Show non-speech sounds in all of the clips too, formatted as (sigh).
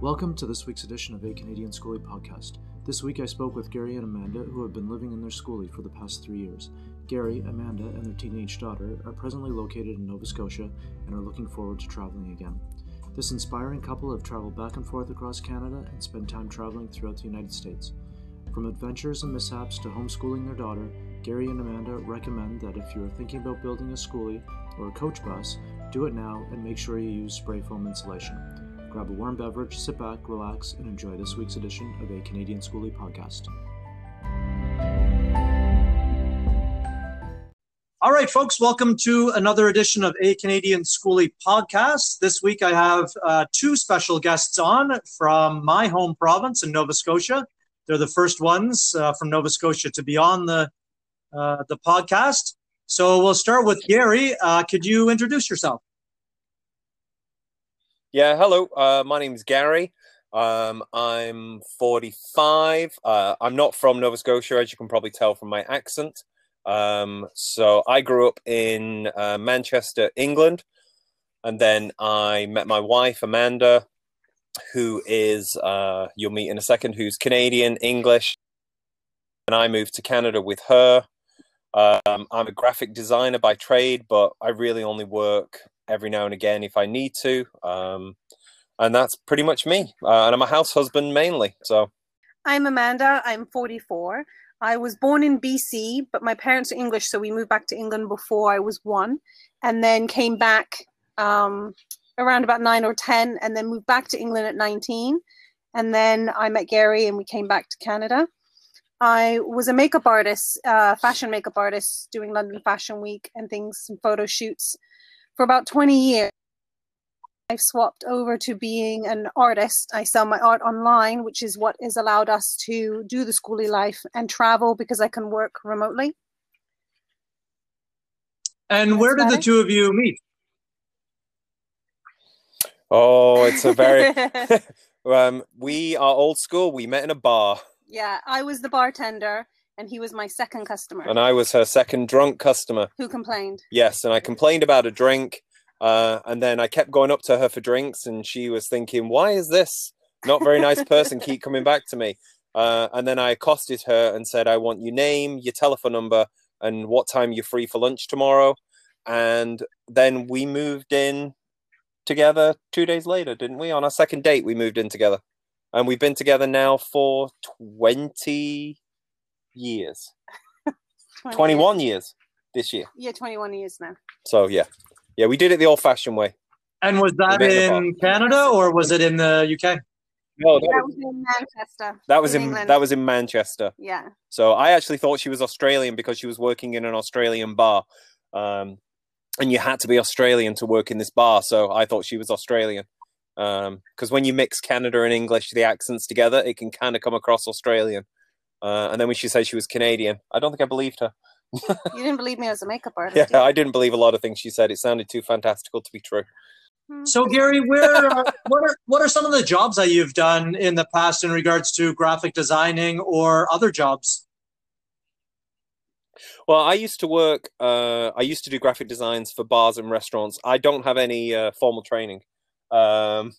Welcome to this week's edition of A Canadian Skoolie podcast. This week I spoke with Gary and Amanda, who have been living in their skoolie for the past three years. Gary, Amanda, and their teenage daughter are presently located in Nova Scotia and are looking forward to traveling again. This inspiring couple have traveled back and forth across Canada and spent time traveling throughout the United States. From adventures and mishaps to homeschooling their daughter, Gary and Amanda recommend that if you are thinking about building a skoolie or a coach bus, do it now and make sure you use spray foam insulation. Grab a warm beverage, sit back, relax, and enjoy this week's edition of a Canadian Skoolie podcast. All right, folks, welcome to another edition of A Canadian Skoolie podcast. This week I have uh, two special guests on from my home province in Nova Scotia. They're the first ones uh, from Nova Scotia to be on the uh, the podcast. So we'll start with Gary. Uh, could you introduce yourself? Yeah, hello. Uh, my name's Gary. Um, I'm 45. Uh, I'm not from Nova Scotia, as you can probably tell from my accent. Um, so I grew up in uh, Manchester, England, and then I met my wife Amanda, who is uh, you'll meet in a second, who's Canadian English, and I moved to Canada with her. Um, I'm a graphic designer by trade, but I really only work every now and again if I need to. Um, and that's pretty much me. Uh, and I'm a house husband mainly. So I'm Amanda. I'm 44. I was born in BC, but my parents are English, so we moved back to England before I was one, and then came back um, around about nine or 10, and then moved back to England at 19. And then I met Gary, and we came back to Canada. I was a makeup artist, uh, fashion makeup artist, doing London Fashion Week and things, some photo shoots for about 20 years. I've swapped over to being an artist. I sell my art online, which is what has allowed us to do the skoolie life and travel because I can work remotely. And That's where did the two of you meet? Oh, it's a very. (laughs) (laughs) um, we are old school. We met in a bar. Yeah, I was the bartender and he was my second customer. And I was her second drunk customer. Who complained? Yes, and I complained about a drink. Uh, and then I kept going up to her for drinks, and she was thinking, "Why is this not very nice person keep coming back to me?" Uh, and then I accosted her and said, "I want your name, your telephone number, and what time you're free for lunch tomorrow." And then we moved in together two days later, didn't we? On our second date, we moved in together, and we've been together now for twenty years. (laughs) 20 21 years. years this year. Yeah, 21 years now. So, yeah. Yeah, we did it the old fashioned way. And was that in Canada or was it in the UK? No, that, that was, was, in Manchester. That was in, in that was in Manchester. Yeah. So I actually thought she was Australian because she was working in an Australian bar, um, and you had to be Australian to work in this bar. So I thought she was Australian because um, when you mix Canada and English, the accents together, it can kind of come across Australian. Uh, and then when she said she was Canadian, I don't think I believed her. (laughs) you didn't believe me as a makeup artist. Yeah, I didn't believe a lot of things she said. It sounded too fantastical to be true. Hmm. So, Gary, where uh, (laughs) what are what are some of the jobs that you've done in the past in regards to graphic designing or other jobs? Well, I used to work. Uh, I used to do graphic designs for bars and restaurants. I don't have any uh, formal training, um,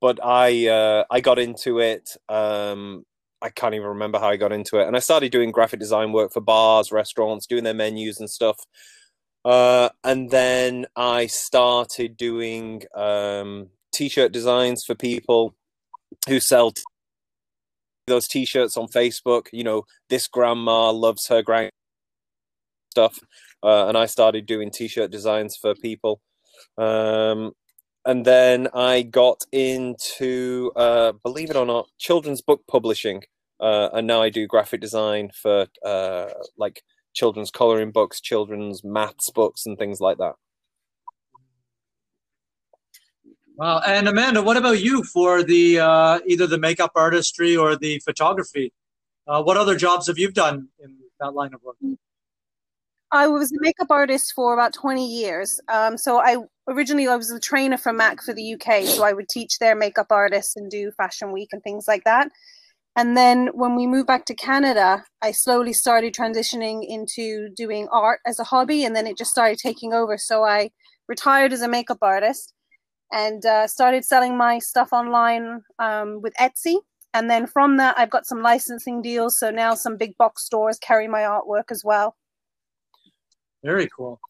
but I uh, I got into it um, I can't even remember how I got into it. And I started doing graphic design work for bars, restaurants, doing their menus and stuff. Uh, and then I started doing um, t-shirt designs for people who sell t- those t-shirts on Facebook. You know, this grandma loves her grand stuff, uh, and I started doing t-shirt designs for people. Um, and then I got into, uh, believe it or not, children's book publishing, uh, and now I do graphic design for uh, like children's coloring books, children's maths books, and things like that. Wow! And Amanda, what about you for the uh, either the makeup artistry or the photography? Uh, what other jobs have you done in that line of work? I was a makeup artist for about 20 years. Um, so I originally I was a trainer for MAC for the UK, so I would teach their makeup artists and do fashion week and things like that. And then when we moved back to Canada, I slowly started transitioning into doing art as a hobby, and then it just started taking over. So I retired as a makeup artist, and uh, started selling my stuff online um, with Etsy. And then from that, I've got some licensing deals. So now some big box stores carry my artwork as well. Very cool.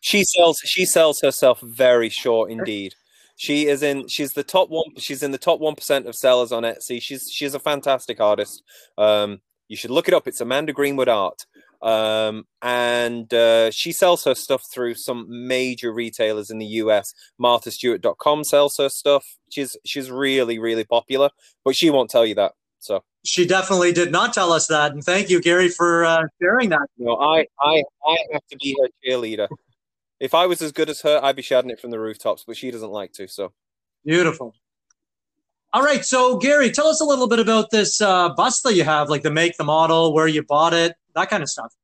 She sells. She sells herself very short indeed. She is in. She's the top one. She's in the top one percent of sellers on Etsy. She's she's a fantastic artist. Um, you should look it up. It's Amanda Greenwood Art. Um, and uh, she sells her stuff through some major retailers in the US. MarthaStewart.com sells her stuff. She's she's really really popular, but she won't tell you that. So she definitely did not tell us that, and thank you, Gary, for uh, sharing that. No, I I I have to be her cheerleader. If I was as good as her, I'd be shouting it from the rooftops, but she doesn't like to. So beautiful. All right, so Gary, tell us a little bit about this uh, bus that you have, like the make, the model, where you bought it, that kind of stuff.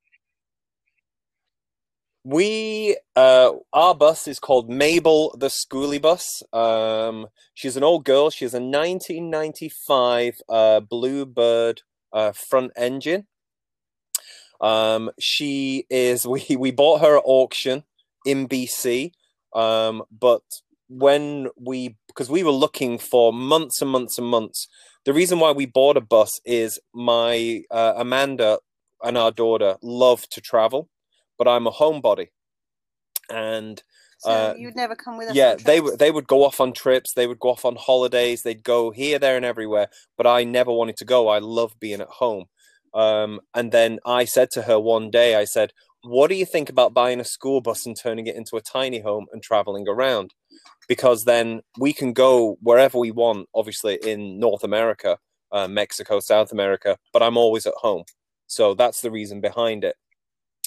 We, uh, our bus is called Mabel the Skoolie Bus. Um, she's an old girl. She has a 1995 uh, Bluebird uh, front engine. Um, she is. (laughs) We we bought her at auction in BC, um, but when we because we were looking for months and months and months. The reason why we bought a bus is my uh, Amanda and our daughter love to travel, but I'm a homebody, and so uh, you'd never come with us. Yeah, they would. They would go off on trips. They would go off on holidays. They'd go here, there, and everywhere. But I never wanted to go. I love being at home. Um, and then I said to her one day, I said, "What do you think about buying a school bus and turning it into a tiny home and traveling around? Because then we can go wherever we want. Obviously, in North America, uh, Mexico, South America, but I'm always at home." So that's the reason behind it.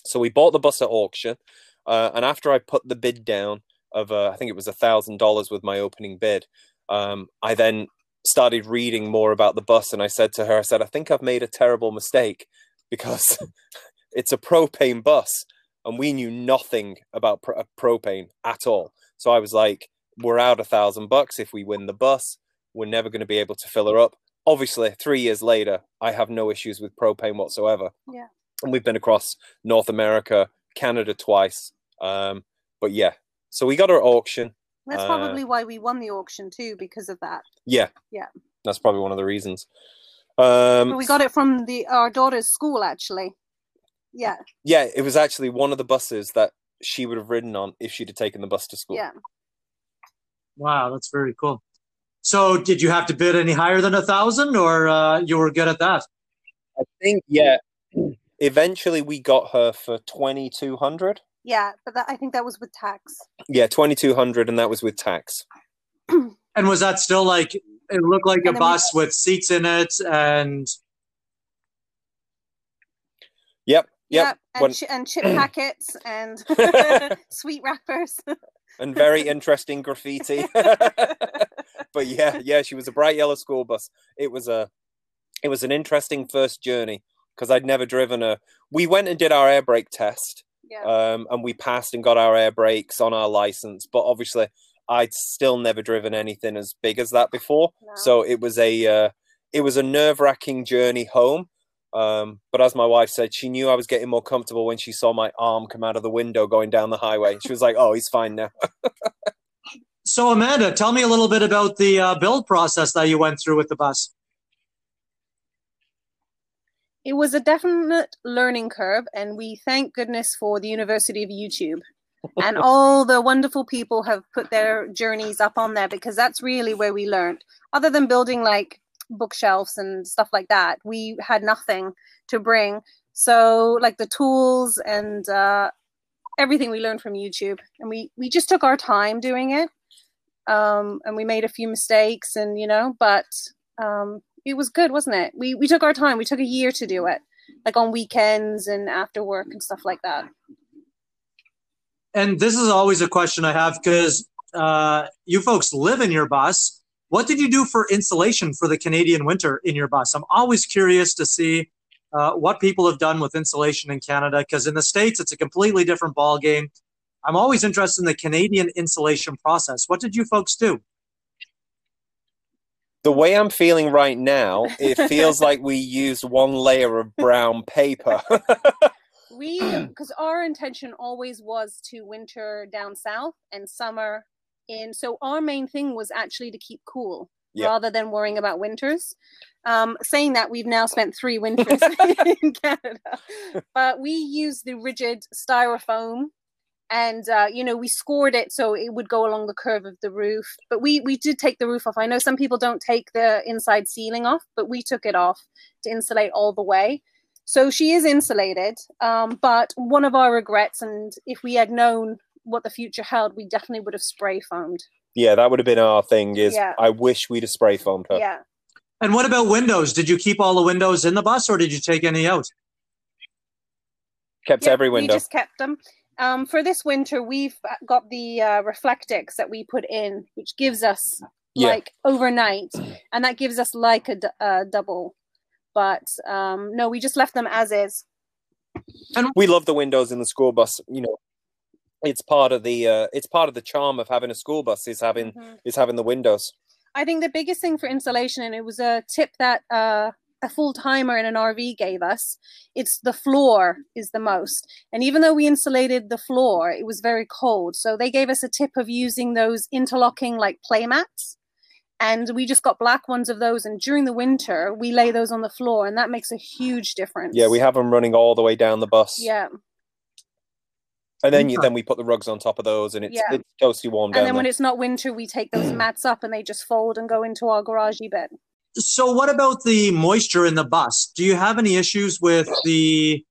So we bought the bus at auction, uh, and after I put the bid down of uh, I think it was a thousand dollars with my opening bid, um, I then started reading more about the bus, and I said to her, I said, I think I've made a terrible mistake because (laughs) it's a propane bus, and we knew nothing about pr- uh, propane at all. So I was like, we're out a thousand bucks if we win the bus. We're never going to be able to fill her up. Obviously three years later i have no issues with propane whatsoever. Yeah. And we've been across north america canada twice um, but yeah. So we got our auction. That's uh, probably why we won the auction too because of that. Yeah. Yeah. That's probably one of the reasons. Um, we got it from the our daughter's school actually yeah yeah it was actually one of the buses that she would have ridden on if she'd have taken the bus to school yeah wow that's very cool so, did you have to bid any higher than a thousand, or uh, you were good at that? I think yeah. (clears throat) Eventually, we got her for twenty two hundred. Yeah, but that, I think that was with tax. Yeah, twenty two hundred, and that was with tax. (clears throat) and was that still like it looked like and a bus we... with seats in it and? Yep. Yep, yep. And, ch- and chip (clears throat) packets and (laughs) (laughs) sweet wrappers and very (laughs) interesting graffiti. but yeah, yeah, she was a bright yellow school bus. It was a, it was an interesting first journey because I'd never driven a. We went and did our air brake test, yeah. um, and we passed and got our air brakes on our license. But obviously, I'd still never driven anything as big as that before. No. So it was a, uh, it was a nerve wracking journey home. Um, but as my wife said, she knew I was getting more comfortable when she saw my arm come out of the window going down the highway. She was like, "Oh, he's fine now." (laughs) so, Amanda, tell me a little bit about the uh, build process that you went through with the bus. It was a definite learning curve, and we thank goodness for the University of YouTube. and (laughs) all the wonderful people have put their journeys up on there because that's really where we learned. Other than building like bookshelves and stuff like that. We had nothing to bring. So like the tools and uh, everything we learned from YouTube, and we we just took our time doing it. Um, and we made a few mistakes, and you know, but um, it was good, wasn't it? We we took our time. We took a year to do it, like on weekends and after work and stuff like that. And this is always a question I have because uh, you folks live in your bus what did you do for insulation for the Canadian winter in your bus? I'm always curious to see uh, what people have done with insulation in Canada because in the States it's a completely different ball game. I'm always interested in the Canadian insulation process. What did you folks do? The way I'm feeling right now, it feels like we used one layer of brown paper. (laughs) we, because our intention always was to winter down south and summer in. So our main thing was actually to keep cool Yeah. rather than worrying about winters. Um, saying that we've now spent three winters (laughs) in Canada, (laughs) but we use the rigid styrofoam and uh, you know we scored it so it would go along the curve of the roof but we we did take the roof off i know some people don't take the inside ceiling off but we took it off to insulate all the way so she is insulated um, but one of our regrets and if we had known what the future held we definitely would have spray foamed Yeah, that would have been our thing. Is Yeah. I wish we'd have spray foamed her. yeah And what about windows? Did you keep all the windows in the bus or did you take any out? Kept Yeah, every window. We just kept them. Um, for this winter, we've uh, got the uh, Reflectix that we put in, which gives us Yeah. like overnight, and that gives us like a, d- a double. But um, no, we just left them as is. And we love the windows in the school bus. You know, it's part of the uh, it's part of the charm of having a school bus is having Mhm. is having the windows. I think the biggest thing for insulation, and it was a tip that uh, a full timer in an RV gave us, it's the floor is the most. And even though we insulated the floor, it was very cold. So they gave us a tip of using those interlocking like play mats. And we just got black ones of those. And during the winter, we lay those on the floor, and that makes a huge difference. Yeah, we have them running all the way down the bus. Yeah. And then you, then we put the rugs on top of those, and it's Yeah. it's toasty warm And down then when it's not winter, we take those mats up and they just fold and go into our garagey bed. So, what about the moisture in the bus? Do you have any issues with the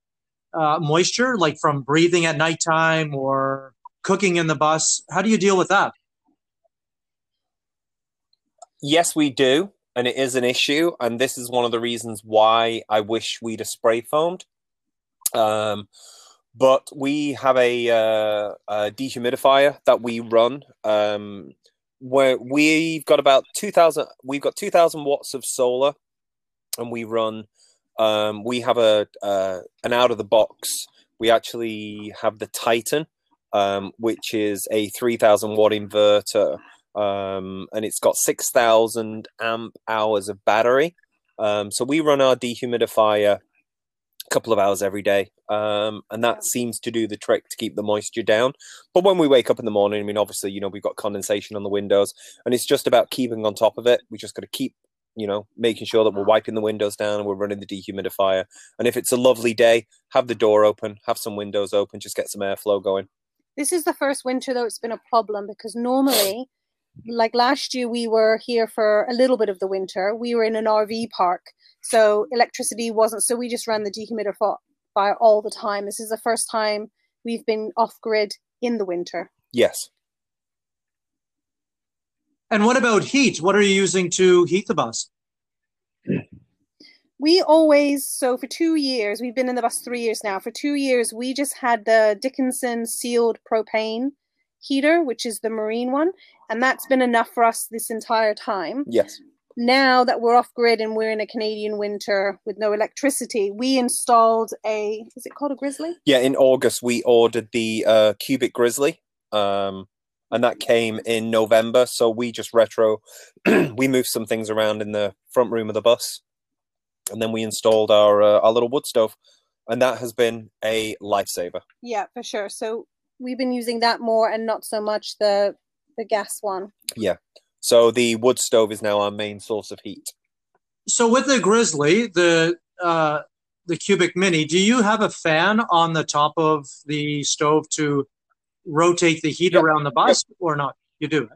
uh, moisture, like from breathing at nighttime or cooking in the bus? How do you deal with that? Yes, we do, and it is an issue, and this is one of the reasons why I wish we'd have spray foamed. Um, but we have a, uh, a dehumidifier that we run. Um, where we've got about two thousand, we've got two thousand watts of solar, and we run. Um, we have a uh, an out of the box. We actually have the Titan, um, which is a three thousand watt inverter um, and it's got 6,000 amp hours of battery. Um, so we run our dehumidifier couple of hours every day, um, and that seems to do the trick to keep the moisture down. But when we wake up in the morning, I mean, obviously, you know, we've got condensation on the windows, and it's just about keeping on top of it. We just got to keep, you know, making sure that we're wiping the windows down and we're running the dehumidifier. And if it's a lovely day, have the door open, have some windows open, just get some airflow going. This is the first winter though it's been a problem because normally, like last year, we were here for a little bit of the winter. We were in an RV park, so electricity wasn't. So we just ran the dehumidifier all the time. This is the first time we've been off grid in the winter. Yes. And what about heat? What are you using to heat the bus? We always so for two years we've been in the bus three years now. For two years we just had the Dickinson sealed propane heater, which is the marine one, and that's been enough for us this entire time. Yes. now that we're off grid and we're in a Canadian winter with no electricity, we installed a is it called a Grizzly? Yeah, in August we ordered the uh, Cubic Grizzly, um, and that came in November. So we just retro, (clears throat) we moved some things around in the front room of the bus, and then we installed our uh, our little wood stove, and that has been a lifesaver. Yeah, for sure. So we've been using that more and not so much the the gas one. Yeah. So the wood stove is now our main source of heat. So, with the Grizzly, the uh, the Cubic Mini, do you have a fan on the top of the stove to rotate the heat Yep. around the bus, or not? You do.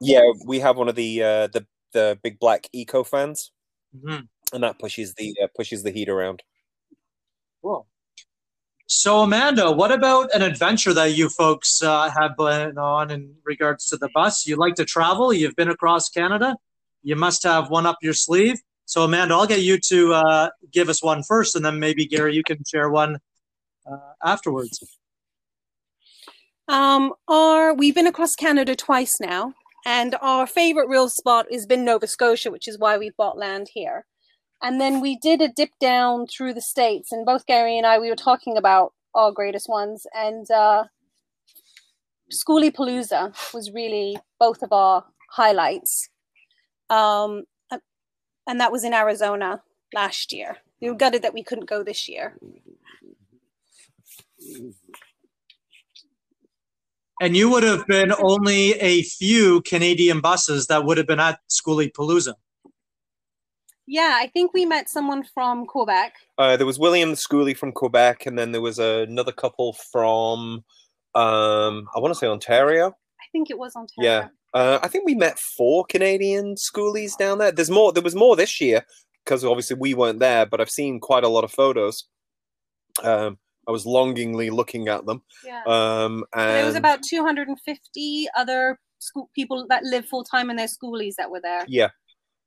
Yeah, we have one of the uh, the the big black eco fans, Mhm. and that pushes the uh, pushes the heat around. Cool. So, Amanda, what about an adventure that you folks uh, have been on in regards to the bus? You like to travel. You've been across Canada. You must have one up your sleeve. So, Amanda, I'll get you to uh, give us one first, and then maybe Gary, you can share one uh, afterwards. Um, our we've been across Canada twice now, and our favorite real spot has been Nova Scotia, which is why we bought land here. And then we did a dip down through the states, and both Gary and I we were talking about our greatest ones, and uh, Skoolie Palooza was really both of our highlights. Um, and that was in Arizona last year. We were gutted that we couldn't go this year. And you would have been only a few Canadian buses that would have been at Skoolie Palooza. Yeah, I think we met someone from Quebec. Uh, there was William Schooley from Quebec, and then there was another couple from, um, I want to say Ontario. I think it was Ontario. Yeah, uh, I think we met four Canadian skoolies down there. There's more. There was more this year because obviously we weren't there, but I've seen quite a lot of photos. Um, I was longingly looking at them. Yeah. Um, and there was about 250 other school people that live full time in their skoolies that were there. yeah,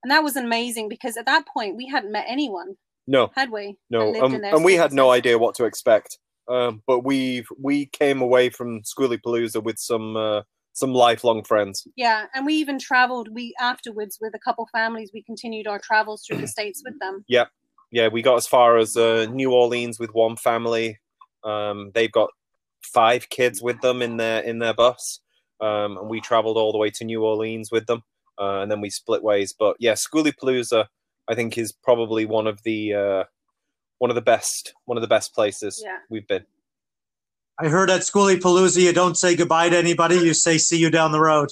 And that was amazing because at that point we hadn't met anyone, no, had we? no, um, and we had no idea what to expect. Um, but we we came away from Skoolie Palooza with some uh, some lifelong friends. Yeah, and we even traveled. We afterwards with a couple families. We continued our travels through the states with them. (clears throat) Yeah, yeah, we got as far as uh, New Orleans with one family. Um, they've got five kids with them in their in their bus, um, and we traveled all the way to New Orleans with them, uh, and then we split ways. But yeah, Skoolie Palooza, I think, is probably one of the uh, one of the best one of the best places Yeah. we've been. I heard at Skoolie Palooza, you don't say goodbye to anybody, you say see you down the road.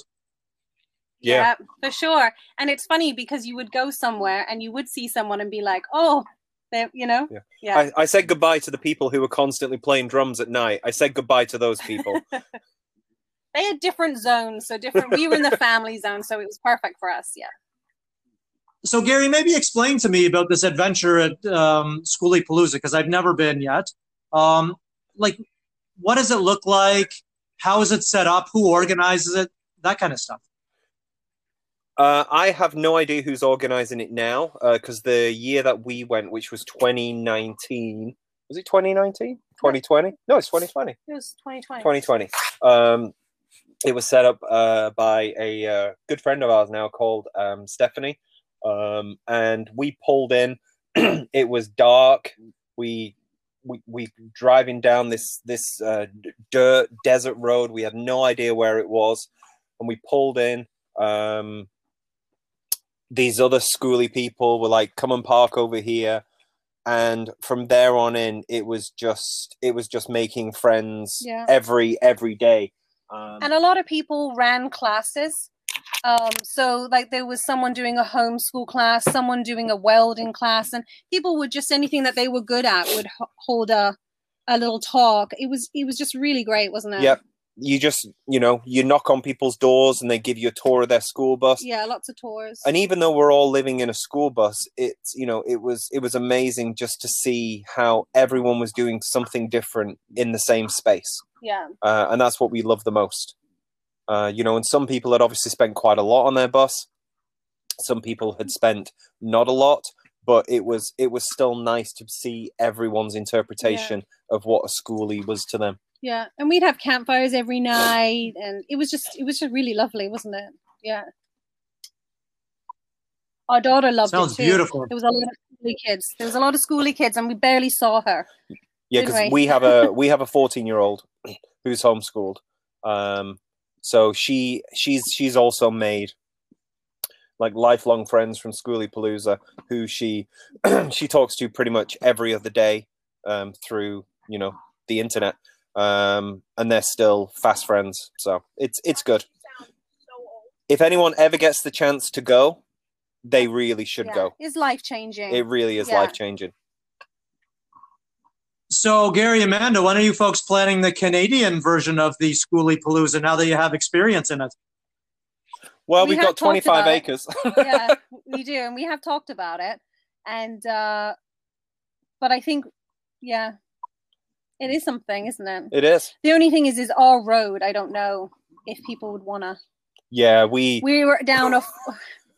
Yeah. for sure. And it's funny because you would go somewhere and you would see someone and be like, "Oh, they," you know, Yeah. yeah. I, I said goodbye to the people who were constantly playing drums at night. I said goodbye to those people. (laughs) they had different zones, so different. we were in the (laughs) family zone, so it was perfect for us. Yeah. So, Gary, maybe explain to me about this adventure at um, Skoolie Palooza because I've never been yet. Um, like, what does it look like? How is it set up? Who organizes it? That kind of stuff. Uh, I have no idea who's organizing it now because the year that we went, which was 2019, was it 2019? 2020? No, it's 2020. It was 2020. 2020. Um, it was set up uh, by a uh, good friend of ours now called um, Stephanie. Um, and we pulled in. (clears throat) it was dark. We we we driving down this this uh, dirt desert road. We had no idea where it was, and we pulled in. Um, these other skoolie people were like, "Come and park over here," and from there on in, it was just it was just making friends Yeah. every every day. Um, And a lot of people ran classes. Um, so like there was someone doing a homeschool class, someone doing a welding class, and people would just anything that they were good at would h- hold a a little talk. It was it was just really great, wasn't it? Yep. you just you know you knock on people's doors and they give you a tour of their school bus Yeah, lots of tours. and even though we're all living in a school bus it's you know it was it was amazing just to see how everyone was doing something different in the same space yeah. uh, and that's what we love the most uh, you know and some people had obviously spent quite a lot on their bus some people had spent not a lot but it was it was still nice to see everyone's interpretation of what a skoolie was to them Yeah, and we'd have campfires every night, and it was just it was just really lovely, wasn't it? Yeah. Our daughter loved Sounds it too. beautiful. There was a lot of skoolie kids. There was a lot of skoolie kids, and we barely saw her. Yeah, because we? we have a we have a fourteen year old who's homeschooled. Um, so she she's she's also made like lifelong friends from Skoolie Palooza, who she (clears throat) she talks to pretty much every other day um, through you know the internet, um, and they're still fast friends. So it's it's good. If anyone ever gets the chance to go, they really should Yeah, go. It's life changing. It really is Yeah. life changing. So, Gary, Amanda, when are you folks planning the Canadian version of the Skoolie Palooza now that you have experience in it? Well, We we've got twenty talked five about it. acres. yeah, (laughs) we do, and we have talked about it, and uh but I think, yeah, it is something, isn't it? it is. The only thing is, is our road. I don't know if people would wanna. Yeah, we We were down a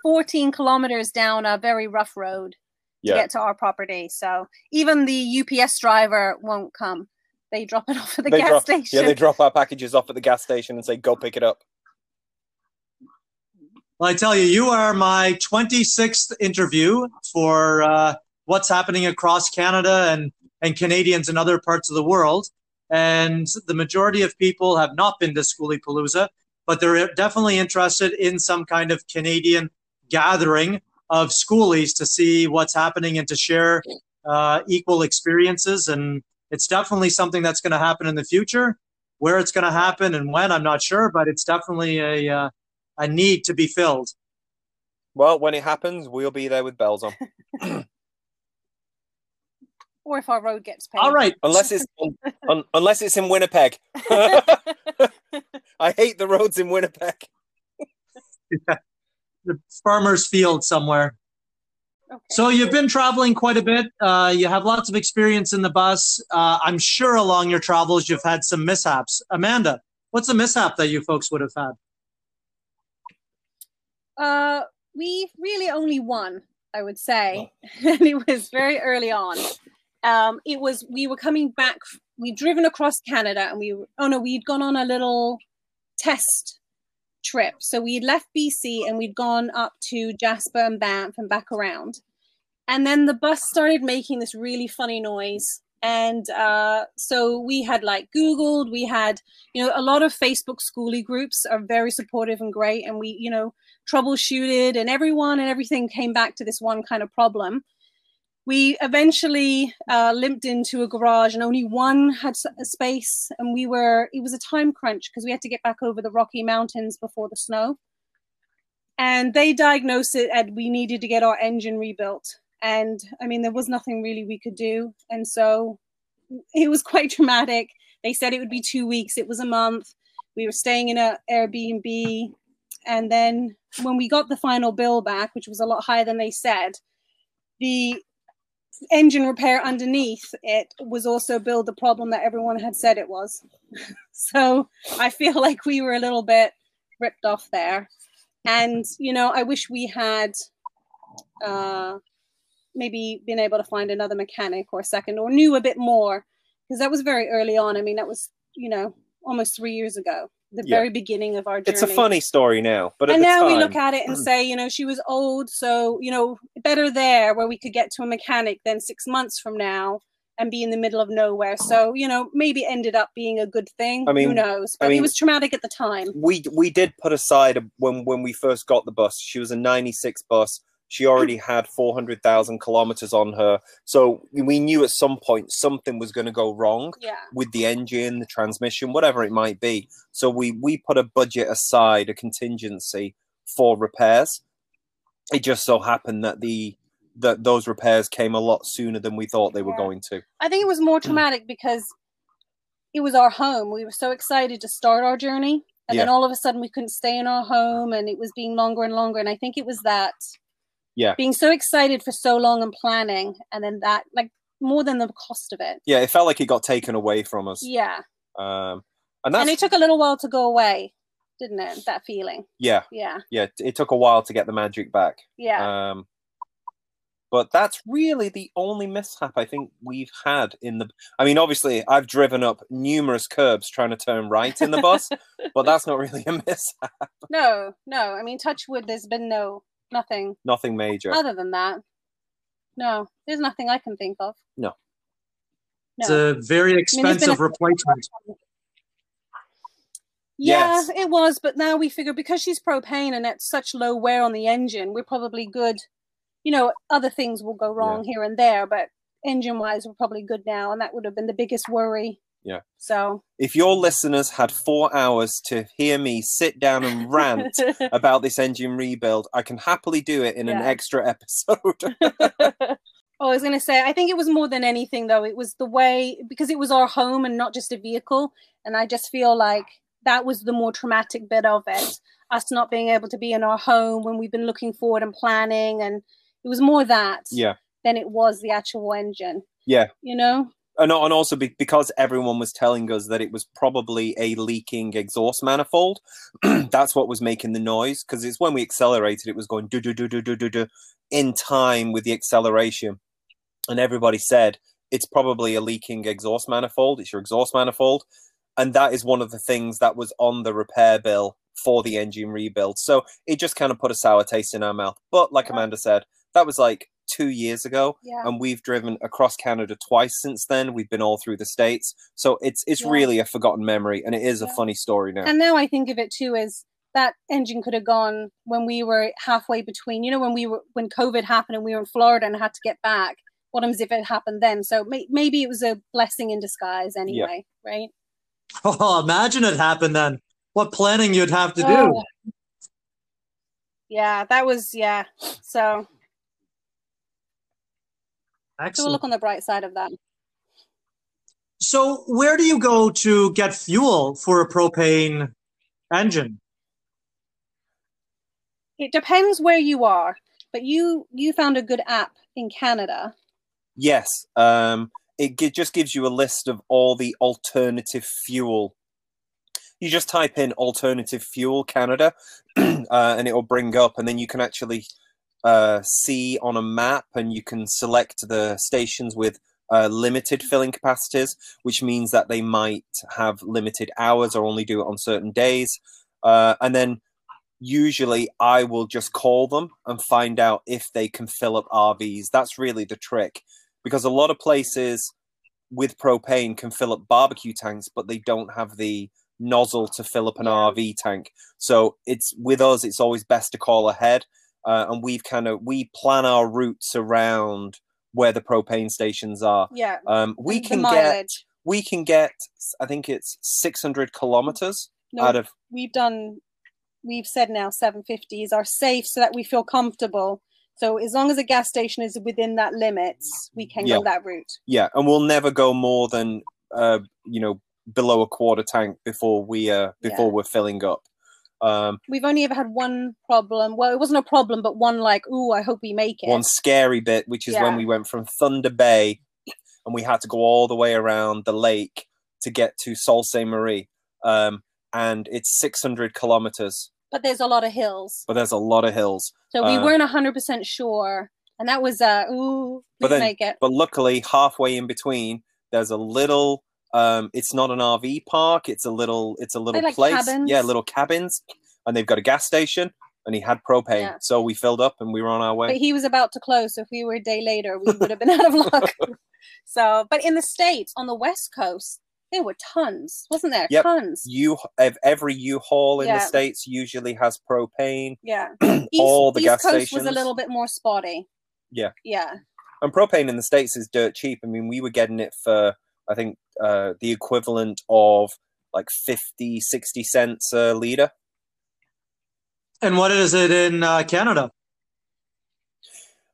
14 kilometers down a very rough road to Yeah. get to our property. So even the UPS driver won't come. They drop it (laughs) off at the they gas drop, station. Yeah, they drop our packages off at the gas station and say, "Go pick it up." Well, I tell you, you are my 26th interview for uh, what's happening across Canada and, and Canadians in other parts of the world. And the majority of people have not been to Skoolie Palooza, but they're definitely interested in some kind of Canadian gathering of schoolies to see what's happening and to share uh, equal experiences. And it's definitely something that's going to happen in the future. Where it's going to happen and when, I'm not sure, but it's definitely a uh, a need to be filled. Well, when it happens, we'll be there with bells on. (laughs) (clears throat) or if our road gets paid. All right. unless it's un, unless it's in Winnipeg. (laughs) (laughs) I hate the roads in Winnipeg. The farmer's field somewhere. Okay. So you've been traveling quite a bit. Uh, you have lots of experience in the bus. Uh, I'm sure along your travels you've had some mishaps. Amanda, what's a mishap that you folks would have had? Uh, we really only one, I would say, (laughs) and it was very early on. Um, it was we were coming back. We'd driven across Canada, and we were, oh no, we'd gone on a little test trip. So we'd left BC and we'd gone up to Jasper and Banff and back around. And then the bus started making this really funny noise. And uh, so we had like Googled, we had, you know, a lot of Facebook skoolie groups are very supportive and great. And we, you know, troubleshooted and everyone and everything came back to this one kind of problem. We eventually uh, limped into a garage and only one had a space. And we were, it was a time crunch because we had to get back over the Rocky Mountains before the snow. And they diagnosed it and we needed to get our engine rebuilt. And I mean, there was nothing really we could do. And so it was quite traumatic. They said it would be two weeks, it was a month. We were staying in a Airbnb. And then when we got the final bill back, which was a lot higher than they said, the engine repair underneath it was also billed the problem that everyone had said it was. (laughs) so I feel like we were a little bit ripped off there. And, you know, I wish we had uh, maybe been able to find another mechanic or second or knew a bit more because that was very early on. I mean, that was, you know, almost three years ago, the Yeah. very beginning of our journey It's a funny story now, but at and now we look at it and (clears throat) say, you know, she was old, so you know, better there where we could get to a mechanic than six months from now and be in the middle of nowhere. So you know, maybe it ended up being a good thing. I mean- who knows? I But mean- it was traumatic at the time. we we did put aside when when we first got the bus. She was a '96 bus. She already had 400,000 kilometers on her, so we knew at some point something was going to go wrong Yeah. with the engine, the transmission, whatever it might be. So we we put a budget aside, a contingency for repairs. It just so happened that the that those repairs came a lot sooner than we thought they were going to. I think it was more traumatic because it was our home. We were so excited to start our journey. And then all of a sudden we couldn't stay in our home and it was being longer and longer. And I think it was that Yeah. being so excited for so long and planning and then that like more than the cost of it. Yeah, it felt like it got taken away from us. Yeah. Um, and that's and it took a little while to go away, didn't it? That feeling. yeah, Yeah. yeah. It took a while to get the magic back. Yeah. Um, but that's really the only mishap I think we've had in the. I mean, obviously, I've driven up numerous curbs trying to turn right in the bus, but (laughs) that's not really a mishap. no, no. I mean, touch wood, there's been no, nothing Nothing major. other than that. No, there's nothing I can think of. No. It's a very been expensive a- replacement. Yeah, Yes. it was, but now we figure because she's propane and it's such low wear on the engine, we're probably good. You know, other things will go wrong here and there, but engine wise, we're probably good now, and that would have been the biggest worry. Yeah. So If your listeners had four hours to hear me sit down and rant (laughs) about this engine rebuild, I can happily do it in an extra episode. (laughs) Oh, I was going to say, I think it was more than anything, though. It was the way, because it was our home and not just a vehicle. And I just feel like that was the more traumatic bit of it. Us not being able to be in our home when we've been looking forward and planning. And it was more that yeah, than it was the actual engine, yeah. you know? And, and also be, because everyone was telling us that it was probably a leaking exhaust manifold (clears throat) that's what was making the noise because it's when we accelerated it was going do do do do do do do in time with the acceleration. And everybody said it's probably a leaking exhaust manifold it's your exhaust manifold. And that is one of the things that was on the repair bill for the engine rebuild. So it just kind of put a sour taste in our mouth. But like amanda said that was like two years ago Yeah. and we've driven across Canada twice since then. We've been all through the states, so it's it's Yeah. really a forgotten memory, and it is a funny story now. And now I think of it too as that engine could have gone when we were halfway between, you know, when we were, when COVID happened and we were in Florida and had to get back. What happens if it happened then? So may, maybe it was a blessing in disguise anyway, right? (laughs) Oh, imagine it happened then. What planning you'd have to do. Oh. Yeah, that was yeah. So, so we'll look on the bright side of that. So, where do you go to get fuel for a propane engine? It depends where you are, but you you found a good app in Canada. Yes, um, it gi- just gives you a list of all the alternative fuel. You just type in alternative fuel Canada, (clears throat) uh, and it will bring up, and then you can actually uh, see on a map, and you can select the stations with uh, limited filling capacities, which means that they might have limited hours or only do it on certain days. Uh, and then usually I will just call them and find out if they can fill up RVs. That's really the trick because a lot of places with propane can fill up barbecue tanks, but they don't have the nozzle to fill up an. RV tank. So it's with us, it's always best to call ahead. Uh, and we've kind of we plan our routes around where the propane stations are. Yeah, Um, we and can get we can get I think it's 600 kilometers No, out of we've done. We've said now 750s are safe so that we feel comfortable. So as long as a gas station is within that limits, we can Yeah. go that route. Yeah, and we'll never go more than uh, you know below a quarter tank before we uh before Yeah. we're filling up. Um, We've only ever had one problem. Well, it wasn't a problem, but one like, ooh, I hope we make it. one scary bit, which is when we went from Thunder Bay, and we had to go all the way around the lake to get to Sault Ste. Marie, um, and it's 600 kilometers, But there's a lot of hills, but there's a lot of hills. so we Uh, weren't hundred percent sure, and that was uh, ooh, we But then- make it. But luckily, halfway in between, there's a little. Um, it's not an RV park. It's a little. It's a little like place. cabins. Yeah, little cabins, and they've got a gas station. And he had propane, Yeah. so we filled up and we were on our way. But he was about to close, so if we were a day later, we would have been out of luck. (laughs) so, but in the states, on the west coast, there were tons, wasn't there? Yep. Tons. You every U-Haul in the states usually has propane. Yeah. (clears throat) All the East gas coast was a little bit more spotty. Yeah. Yeah. And propane in the states is dirt cheap. I mean, we were getting it for I think uh, the equivalent of like 50, 60 cents a liter. And what is it in uh, Canada?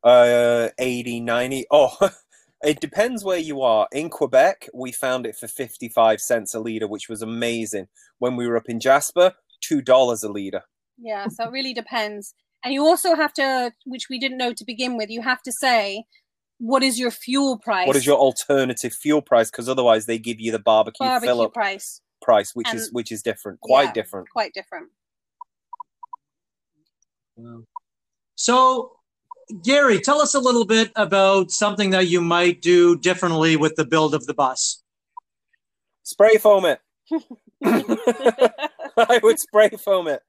Uh, 80, 90. Oh, (laughs) it depends where you are. In Quebec, we found it for 55 cents a liter, which was amazing. When we were up in Jasper, $2 a liter. Yeah. So it really depends. And you also have to, which we didn't know to begin with, you have to say, what is your fuel price? What is your alternative fuel price? Because otherwise, they give you the barbecue, barbecue fill up price? price, which is which is different, quite Yeah. different. Quite different. So, Gary, tell us a little bit about something that you might do differently with the build of the bus. Spray foam it. (laughs) I would spray foam it.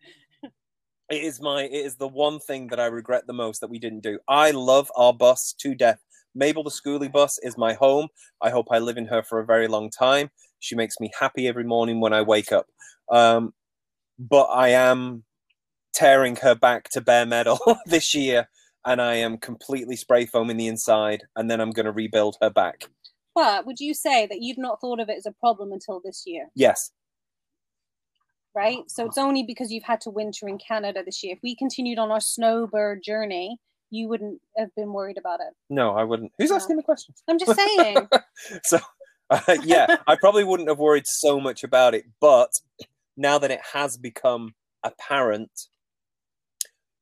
It is my it is the one thing that I regret the most that we didn't do. I love our bus to death. Mabel the Skoolie bus is my home. I hope I live in her for a very long time. She makes me happy every morning when I wake up. Um, but I am tearing her back to bare metal (laughs) this year, and I am completely spray foaming the inside, and then I'm going to rebuild her back. but would you say that you've not thought of it as a problem until this year? Yes, right? So it's only because you've had to winter in Canada this year. If we continued on our snowbird journey, you wouldn't have been worried about it. no, I wouldn't. Who's No. asking the questions? I'm just saying. (laughs) so uh, yeah i probably wouldn't have worried so much about it but now that it has become apparent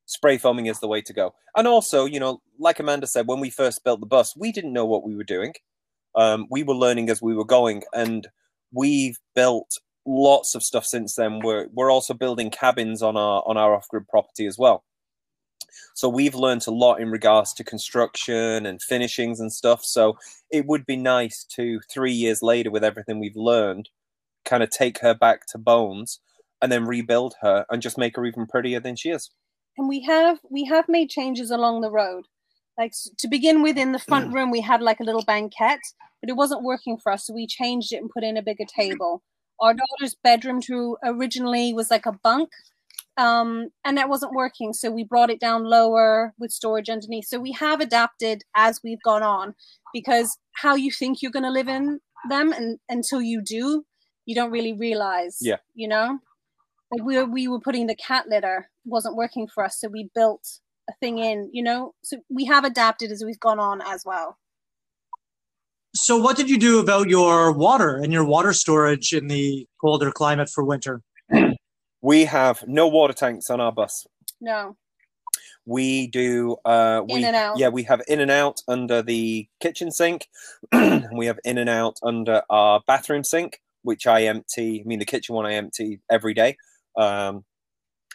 spray foaming is the way to go and also you know like amanda said when we first built the bus we didn't know what we were doing um, we were learning as we were going and we've built lots of stuff since then we're we're also building cabins on our on our off-grid property as well so we've learned a lot in regards to construction and finishings and stuff so it would be nice to three years later with everything we've learned kind of take her back to bones and then rebuild her and just make her even prettier than she is and we have we have made changes along the road. Like to begin with, in the front mm. room, we had like a little banquette, but it wasn't working for us, so we changed it and put in a bigger table. Our daughter's bedroom to originally was like a bunk, um, and that wasn't working, so we brought it down lower with storage underneath. So we have adapted as we've gone on, because how you think you're going to live in them, and until you do, you don't really realize. Yeah. You know, like we were, we were putting the cat litter wasn't working for us, so we built a thing in. You know, so we have adapted as we've gone on as well. So, what did you do about your water and your water storage in the colder climate for winter? (clears throat) We have no water tanks on our bus. No. We do uh we In and out. yeah, we have in and out under the kitchen sink. (clears throat) we have in and out under our bathroom sink, which I empty. I mean the kitchen one I empty every day. Um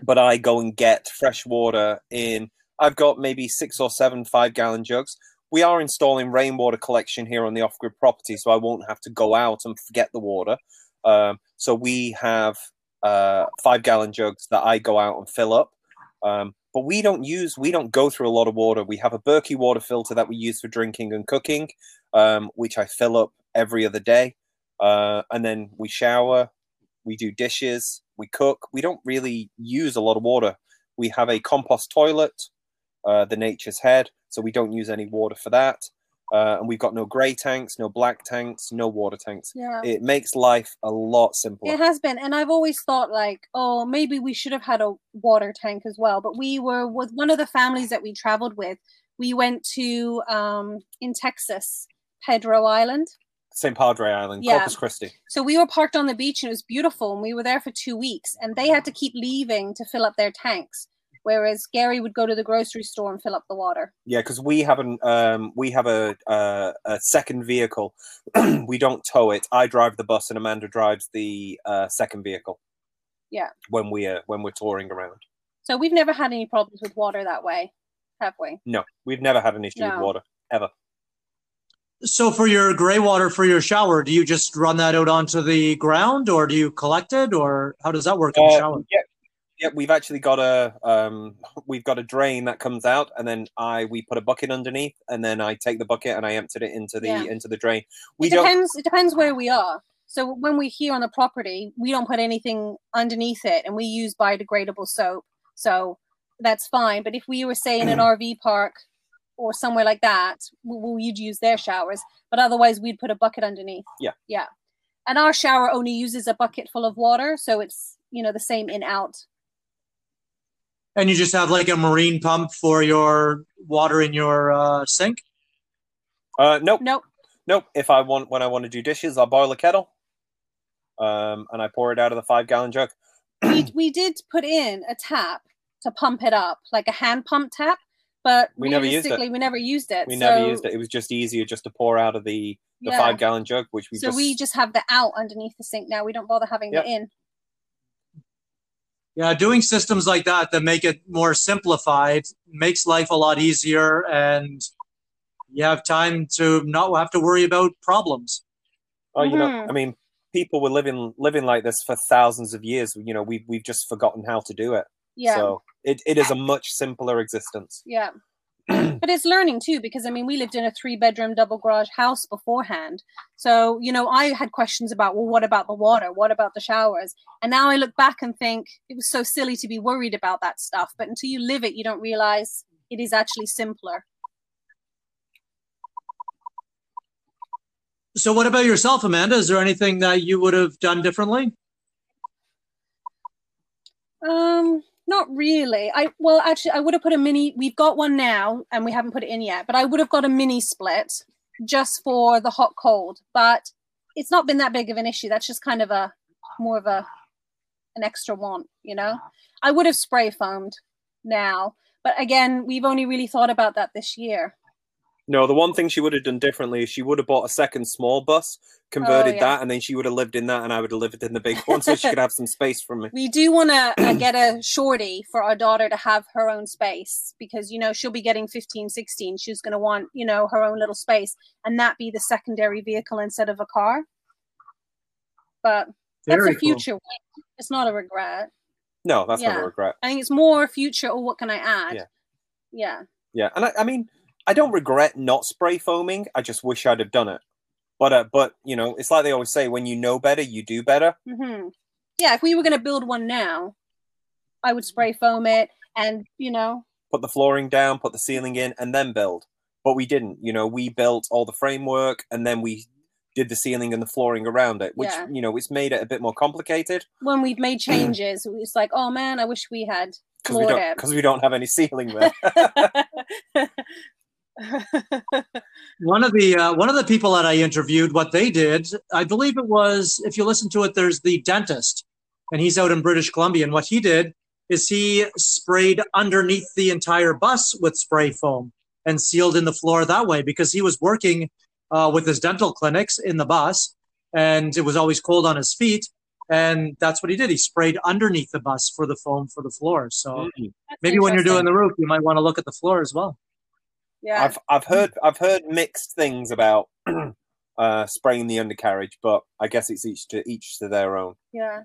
but I go and get fresh water in I've got maybe six or seven five gallon jugs. We are installing rainwater collection here on the off grid property, so I won't have to go out and forget the water. Um, so we have uh, five gallon jugs that I go out and fill up. Um, but we don't use, we don't go through a lot of water. We have a Berkey water filter that we use for drinking and cooking, um, which I fill up every other day. Uh, and then we shower, we do dishes, we cook. We don't really use a lot of water. We have a compost toilet, uh, the Nature's Head, so we don't use any water for that. Uh, and we've got no grey tanks, no black tanks, no water tanks. Yeah. It makes life a lot simpler. It has been, and I've always thought like, oh, maybe we should have had a water tank as well. But we were with one of the families that we traveled with. We went to um, in Texas, Pedro Island. St. Padre Island, Yeah. Corpus Christi. So we were parked on the beach and it was beautiful, and we were there for two weeks. And they had to keep leaving to fill up their tanks, whereas Gary would go to the grocery store and fill up the water. Yeah, because we haven't. Um, we have a uh, a second vehicle. (clears throat) we don't tow it. I drive the bus, and Amanda drives the uh, second vehicle. Yeah. When we are when we're touring around. So we've never had any problems with water that way, have we? No, we've never had an issue with water ever. So, for your gray water for your shower, do you just run that out onto the ground, or do you collect it, or how does that work in the Uh, shower? yeah, yeah. We've actually got a um, we've got a drain that comes out, and then I we put a bucket underneath, and then I take the bucket and I emptied it into the Yeah. into the drain. We it don't. depends. It depends where we are. So when we're here on the property, we don't put anything underneath it, and we use biodegradable soap. So that's fine. But if we were say in an (clears throat) RV park or somewhere like that, we- we'd use their showers. But otherwise, we'd put a bucket underneath. Yeah. Yeah. And our shower only uses a bucket full of water, so it's you know the same in out. And you just have like a marine pump for your water in your uh, sink? Uh, nope. Nope. Nope. If I want, when I want to do dishes, I'll boil a kettle, um, and I pour it out of the five gallon jug. (clears throat) we we did put in a tap to pump it up, like a hand pump tap, but We never used it. realistically, we never used it. We so, never used it. It was just easier just to pour out of the the yeah. five gallon jug, which we so just. we just have the out underneath the sink now. We don't bother having Yep. the in. Yeah, doing systems like that that make it more simplified makes life a lot easier, and you have time to not have to worry about problems. oh, you know, Mhm. I mean, people were living living like this for thousands of years. You know, we we've just forgotten how to do it. Yeah, So it, it is a much simpler existence. yeah. (clears throat) but it's learning too because I mean we lived in a three bedroom double garage house beforehand. So, you know, I had questions about well what about the water? What about the showers? And now I look back and think it was so silly to be worried about that stuff, but until you live it you don't realize it is actually simpler. So, what about yourself, Amanda? Is there anything that you would have done differently? Um, not really. I well, actually, I would have put a mini. We've got one now, and we haven't put it in yet. But I would have got a mini split just for the hot cold. But it's not been that big of an issue. That's just kind of a more of a an extra want, you know. I would have spray foamed now, but again, we've only really thought about that this year. No, the one thing she would have done differently is she would have bought a second small bus, converted yeah. that, and then she would have lived in that, and I would have lived in the big one, so she could have some space for me. (laughs) We do want to uh, (clears throat) get a shorty for our daughter to have her own space because, you know, she'll be getting 15, 16. She's going to want, you know, her own little space and that be the secondary vehicle instead of a car. But that's Very a cool. future. one. It's not a regret. No, that's not a regret. I think it's more future. Oh, what can I add? Yeah. Yeah. Yeah, and I, I mean, I don't regret not spray foaming. I just wish I'd have done it. But uh, but you know, it's like they always say: when you know better, you do better. hmm Yeah. If we were going to build one now, I would spray foam it and, you know, Put the flooring down, put the ceiling in, and then build. But we didn't. You know, we built all the framework, and then we did the ceiling and the flooring around it, which Yeah. you know, it's made it a bit more complicated When we've made (clears throat) changes, it's like, oh man, I wish we had because we don't we don't have any ceiling there. (laughs) (laughs) (laughs) (laughs) One of the uh, one of the people that I interviewed, what they did, I believe it was, if you listen to it, there's the dentist, and he's out in British Columbia, and what he did is he sprayed underneath the entire bus with spray foam and sealed in the floor that way because he was working uh, with his dental clinics in the bus, and it was always cold on his feet, and that's what he did. He sprayed underneath the bus for the foam for the floor. So Mm. That's maybe when you're doing the roof, you might want to look at the floor as well. Yeah, I've I've heard I've heard mixed things about (clears throat) uh, spraying the undercarriage, but I guess it's each to each to their own. yeah.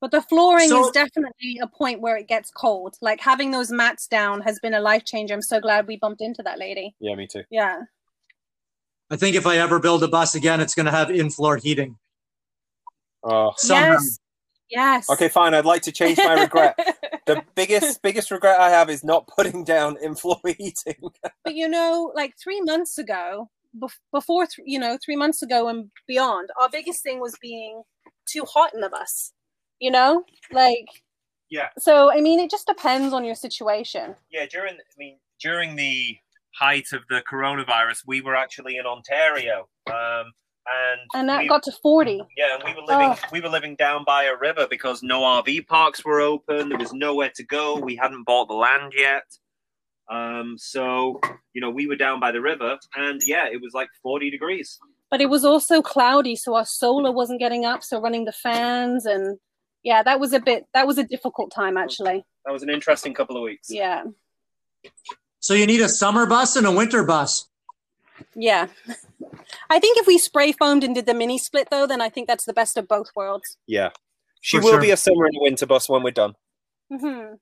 But the flooring So- is definitely a point where it gets cold. Like having those mats down has been a life changer. I'm so glad we bumped into that lady. Yeah, me too. Yeah. I think if I ever build a bus again, it's going to have in-floor heating. Oh, Somehow. Yes. Yes. okay, fine. I'd like to change my regret. (laughs) the biggest biggest regret I have is not putting down in floor heating. (laughs) but you know, like three months ago, bef- before th- you know, three months ago and beyond, our biggest thing was being too hot in the bus. You know, like Yeah. So I mean, it just depends on your situation. yeah, during I mean during the height of the coronavirus, we were actually in Ontario, um, and And that we- got to forty. Yeah, and we were living Oh. we were living down by a river because no RV parks were open. There was nowhere to go. We hadn't bought the land yet. Um, so you know, we were down by the river, and yeah, it was like forty degrees. But it was also cloudy, so our solar wasn't getting up. So running the fans and yeah, that was a bit. That was a difficult time actually. That was an interesting couple of weeks. Yeah. So you need a summer bus and a winter bus. Yeah. I think if we spray foamed and did the mini split though, then I think that's the best of both worlds. Yeah, she For will sure. be a summer and winter bus when we're done. hmm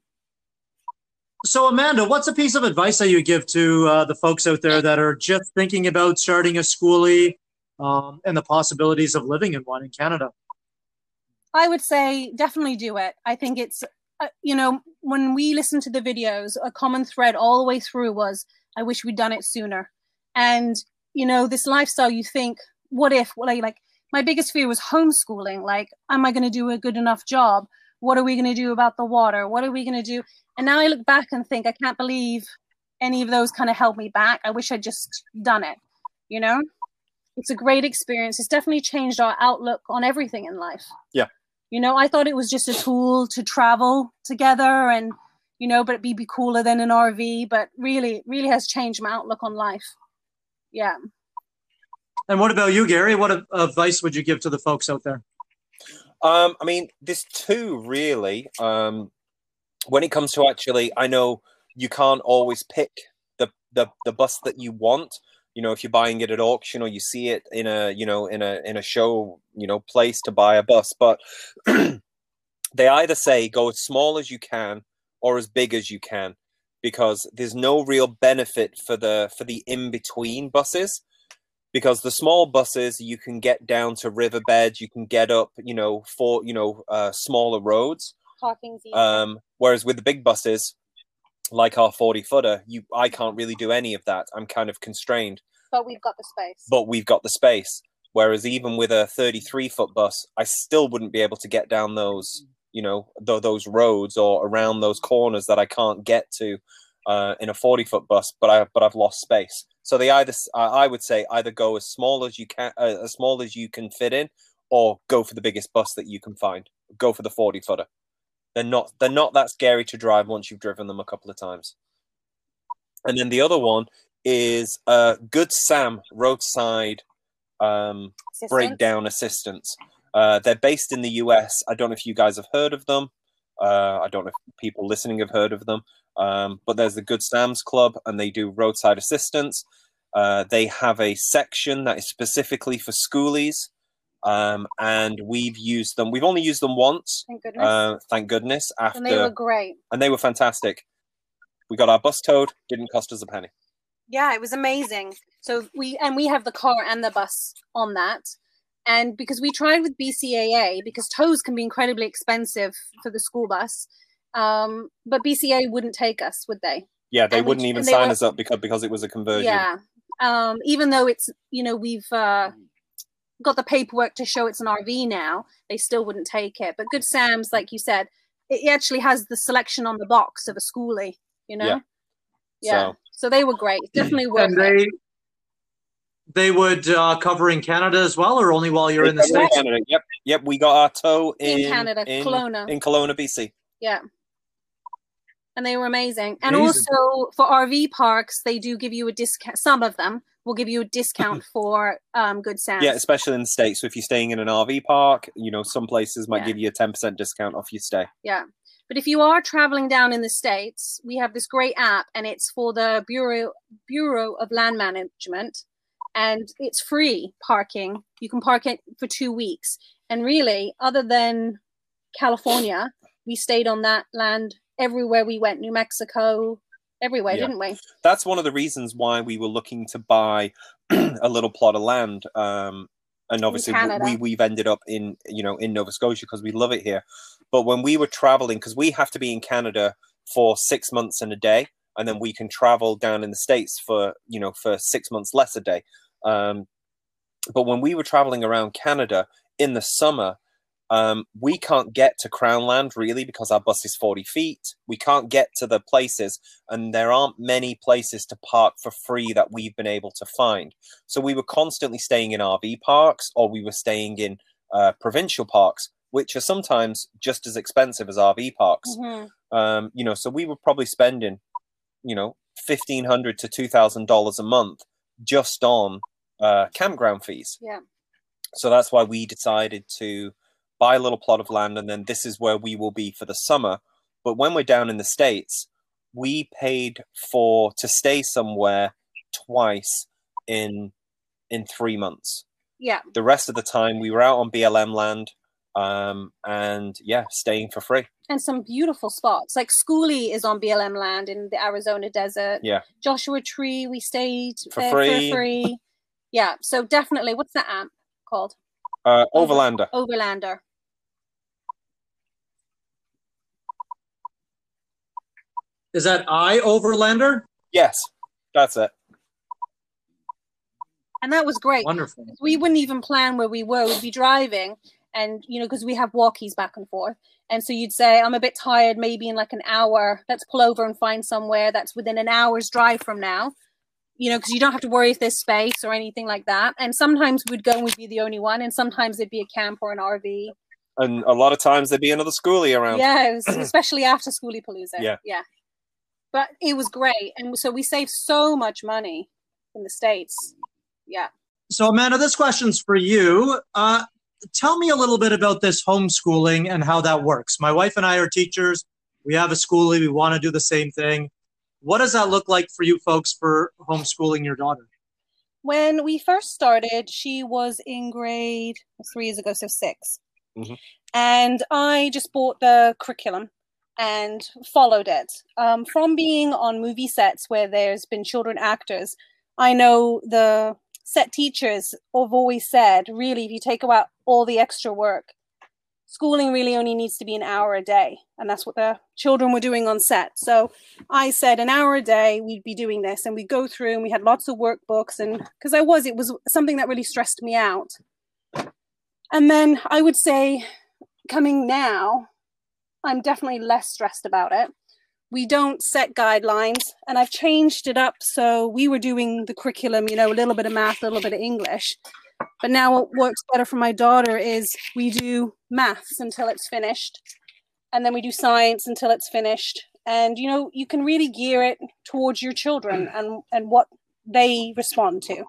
So Amanda, what's a piece of advice that you give to uh, the folks out there that are just thinking about starting a skoolie um, and the possibilities of living in one in Canada? I would say definitely do it. I think it's, uh, you know, when we listened to the videos, a common thread all the way through was, I wish we'd done it sooner. And, you know, this lifestyle, you think, what if, like, like my biggest fear was homeschooling. Like, am I going to do a good enough job? What are we going to do about the water? What are we going to do? And now I look back and think, I can't believe any of those kind of held me back. I wish I'd just done it, you know? It's a great experience. It's definitely changed our outlook on everything in life. Yeah. You know, I thought it was just a tool to travel together and, you know, but it'd be, be cooler than an RV. But really, it really has changed my outlook on life. Yeah. And what about you, Gary? What a- advice would you give to the folks out there? Um, I mean, there's two really. Um, when it comes to actually, I know you can't always pick the, the the bus that you want. You know, if you're buying it at auction or you see it in a you know in a in a show you know place to buy a bus, but (clears throat) they either say go as small as you can or as big as you can because there's no real benefit for the for the in between buses because the small buses you can get down to riverbeds you can get up you know for you know uh, smaller roads. Um, whereas with the big buses like our 40 footer you i can't really do any of that. I'm kind of constrained. But we've got the space. but we've got the space. Whereas even with a 33 foot bus i still wouldn't be able to get down those you know th- those roads or around those corners that i can't get to uh, in a 40 foot bus but i but i've lost space so they either I would say either go as small as you can uh, as small as you can fit in or go for the biggest bus that you can find go for the 40 footer they're not they're not that scary to drive once you've driven them a couple of times and then the other one is uh good sam roadside um Assistance. breakdown assistance. Uh, they're based in the US. I don't know if you guys have heard of them. Uh, I don't know if people listening have heard of them. Um, but there's the Good Sam's Club, and they do roadside assistance. Uh, they have a section that is specifically for skoolies, um, and we've used them. We've only used them once, Thank goodness. uh, thank goodness. After and they were great. and they were fantastic. We got our bus towed. Didn't cost us a penny. Yeah, it was amazing. So we and we have the car and the bus on that. And because we tried with BCAA, because tows can be incredibly expensive for the school bus, um, but BCA wouldn't take us, would they? Yeah, they And wouldn't even they sign were- us up because because it was a conversion. Yeah. Um, even though it's you know we've uh, got the paperwork to show it's an RV now, they still wouldn't take it. But Good Sam's, like you said, it actually has the selection on the box of a skoolie. You know. Yeah. Yeah. So- So, they were great. Definitely worth And it. They they would uh, cover in Canada as well, or only while you're in the Yeah, states. Canada. Yep, yep. We got our tow in, In Canada, in Kelowna. in Kelowna, BC. Yeah. And they were amazing. And Amazing. also for RV parks, they do give you a discount. Some of them will give you a discount (laughs) for um, Good Sam. Yeah, especially in the states. So if you're staying in an RV park, you know some places might Yeah. give you a ten percent discount off your stay. Yeah. But if you are traveling down in the States, we have this great app and it's for the Bureau Bureau of Land Management and it's free parking. You can park it for two weeks. And really, other than California, we stayed on that land everywhere we went, New Mexico, everywhere, Yeah. didn't we? That's one of the reasons why we were looking to buy (clears throat) a little plot of land. Um, and obviously, we we've ended up in you know in Nova Scotia because we love it here. But when we were traveling, because we have to be in Canada for six months and a day, and then we can travel down in the states for you know for six months less a day. Um, but when we were traveling around Canada in the summer, um, we can't get to Crown Land really because our bus is 40 feet. We can't get to the places, and there aren't many places to park for free that we've been able to find. So we were constantly staying in RV parks or we were staying in uh, provincial parks, which are sometimes just as expensive as RV parks. Mhm. Um, you know, so we were probably spending, you know, fifteen hundred to two thousand dollars a month just on uh, campground fees. Yeah. So that's why we decided to buy a little plot of land, and then this is where we will be for the summer. But when we're down in the states, we paid for to stay somewhere twice in in three months. Yeah. The rest of the time, we were out on BLM land, um, and yeah, staying for free. and some beautiful spots. Like Skoolie is on BLM land in the Arizona desert. Yeah. Joshua Tree, we stayed For there free. for free. Yeah. So definitely, what's that amp called? Uh, Over- Overlander. Overlander. Is that iOverlander? Yes, that's it. And that was great. Wonderful. We wouldn't even plan where we were. We'd be driving, and you know, because we have walkies back and forth. And so you'd say, I'm a bit tired, maybe in like an hour. Let's pull over and find somewhere that's within an hour's drive from now. You know, because you don't have to worry if there's space or anything like that. And sometimes we'd go and we'd be the only one, and sometimes it'd be a camp or an RV. And a lot of times there'd be another skoolie around. Yeah, was, (clears throat) especially after Skoolie Palooza. Yeah. Yeah. But it was great. And so we saved so much money in the States. Yeah. So, Amanda, this question's for you. Uh, tell me a little bit about this homeschooling and how that works. My wife and I are teachers. We have a skoolie. We want to do the same thing. What does that look like for you folks for homeschooling your daughter? When we first started, she was in grade three years ago, so 6 Mhm. And I just bought the curriculum and followed it. Um, from being on movie sets where there's been children actors, I know the set teachers have always said, really, if you take out all the extra work, schooling really only needs to be an hour a day. And that's what the children were doing on set. So I said an hour a day, we'd be doing this. And we'd go through and we had lots of workbooks. And because I was, it was something that really stressed me out. And then I would say, coming now, I'm definitely less stressed about it. We don't set guidelines, and I've changed it up. So we were doing the curriculum, you know, a little bit of math, a little bit of English. But now what works better for my daughter is we do maths until it's finished, and then we do science until it's finished. And you know, you can really gear it towards your children and and what they respond to.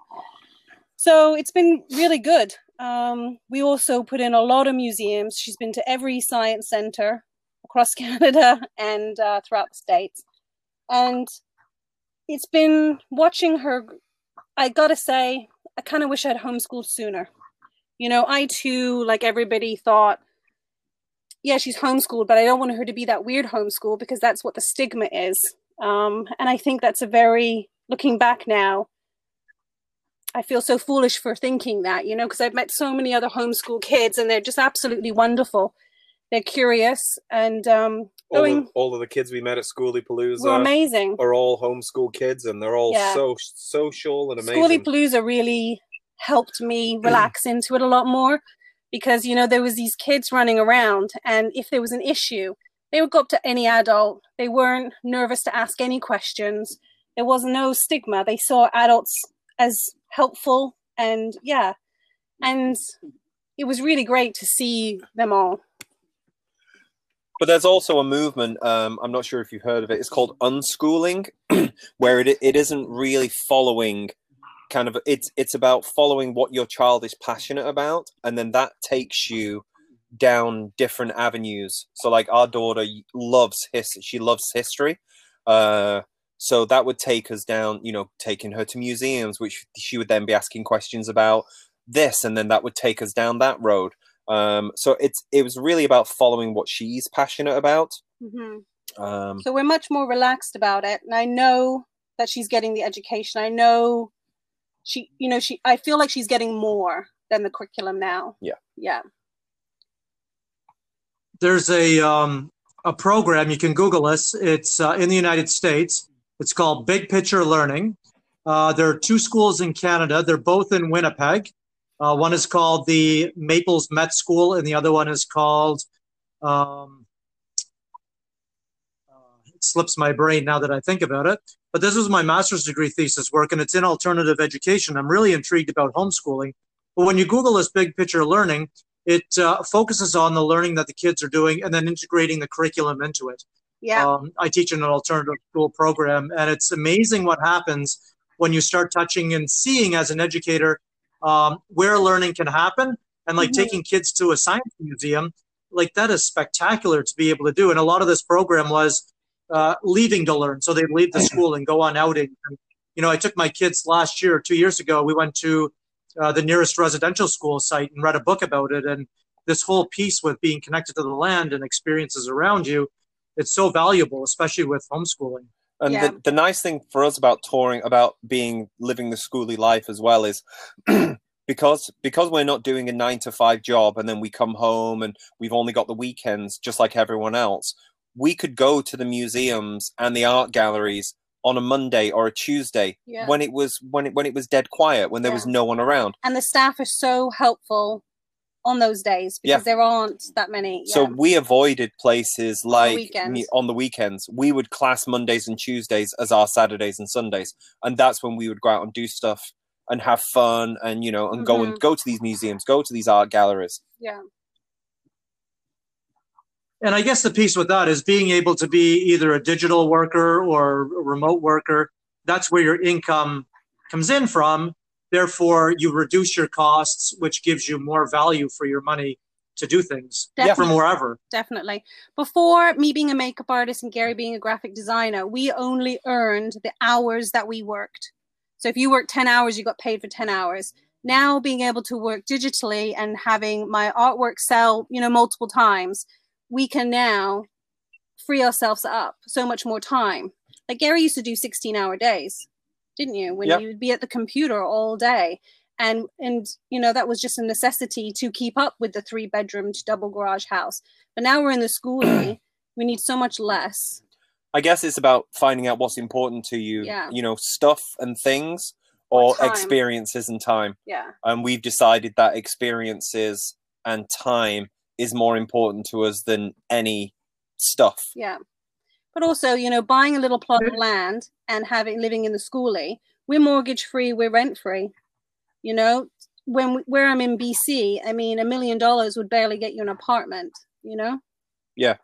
So it's been really good. Um, we also put in a lot of museums. She's been to every science center across (laughs) Canada and uh, throughout the states, and it's been watching her. I gotta say, I kind of wish I'd homeschooled sooner. You know, I too, like everybody, thought, yeah, she's homeschooled, but I don't want her to be that weird homeschool because that's what the stigma is. Um, and I think that's a very, looking back now, I feel so foolish for thinking that, you know, because I've met so many other homeschool kids and they're just absolutely wonderful. They're curious and um, All going. of, all of the kids we met at Skoolie Palooza Were amazing. are all homeschool kids, and they're all Yeah. so social and amazing. Skoolie Palooza really helped me (clears throat) relax into it a lot more because you know there was these kids running around and if there was an issue they would go up to any adult they weren't nervous to ask any questions there was no stigma they saw adults as helpful and yeah and it was really great to see them all But there's also a movement. Um, I'm not sure if you've heard of it. It's called unschooling, (clears throat) where it it isn't really following kind of it's it's about following what your child is passionate about, and then that takes you down different avenues. So like our daughter loves his she loves history. Uh, so that would take us down, you know, taking her to museums, which she would then be asking questions about this, and then that would take us down that road. Um, so it's it was really about following what she's passionate about. hmm Um, so we're much more relaxed about it and i know that she's getting the education i know she you know she i feel like she's getting more than the curriculum now Yeah. yeah there's a um, a program you can Google this. It's uh, in the United States. It's called Big Picture Learning. Uh, there are two schools in Canada. They're both in Winnipeg. Uh, one is called the Maples Met School, and the other one is called. Um, uh, it slips my brain now that I think about it. But this was my master's degree thesis work, and it's in alternative education. I'm really intrigued about homeschooling. But when you Google this big picture learning, it uh, focuses on the learning that the kids are doing and then integrating the curriculum into it. yeah Um, I teach in an alternative school program, and it's amazing what happens when you start touching and seeing as an educator um, where learning can happen. And like Mhm. taking kids to a science museum, like that is spectacular to be able to do. And a lot of this program was uh, leaving to learn. So they'd leave the school and go on outing. And, you know, I took my kids last year, two years ago, we went to uh, the nearest residential school site and read a book about it. And this whole piece with being connected to the land and experiences around you, it's so valuable, especially with homeschooling. And Yeah. the, the nice thing for us about touring, about being living the skoolie life as well, is (clears throat) because because we're not doing a nine to five job, and then we come home and we've only got the weekends, just like everyone else. We could go to the museums and the art galleries on a Monday or a Tuesday yeah when it was when it when it was dead quiet, when there was no one around. and the staff are so helpful on those days because Yeah. there aren't that many So we avoided places like weekends. me- on the weekends. We would class Mondays and Tuesdays as our Saturdays and Sundays, and that's when we would go out and do stuff and have fun, and you know, and go and mm-hmm. go to these museums, go to these art galleries. yeah And I guess the piece with that is being able to be either a digital worker or a remote worker. That's where your income comes in from. Therefore, you reduce your costs, which gives you more value for your money to do things Yeah. from wherever. definitely. Before me being a makeup artist and gary being a graphic designer we only earned the hours that we worked. So if you worked 10 hours you got paid for 10 hours. Now being able to work digitally and having my artwork sell you know multiple times we can now free ourselves up so much more time. Like gary used to do 16 hour days didn't you when Yep. you'd be at the computer all day and and you know that was just a necessity to keep up with the three bedroomed double garage house but now we're in the skoolie (clears throat) we need so much less I guess it's about finding out what's important to you. Yeah. You know, stuff and things, or experiences and time. yeah And we've decided that experiences and time is more important to us than any stuff. yeah but also you know buying a little plot of land and having living in the skoolie we're mortgage free we're rent free you know when where i'm in bc i mean a million dollars would barely get you an apartment you know Yeah.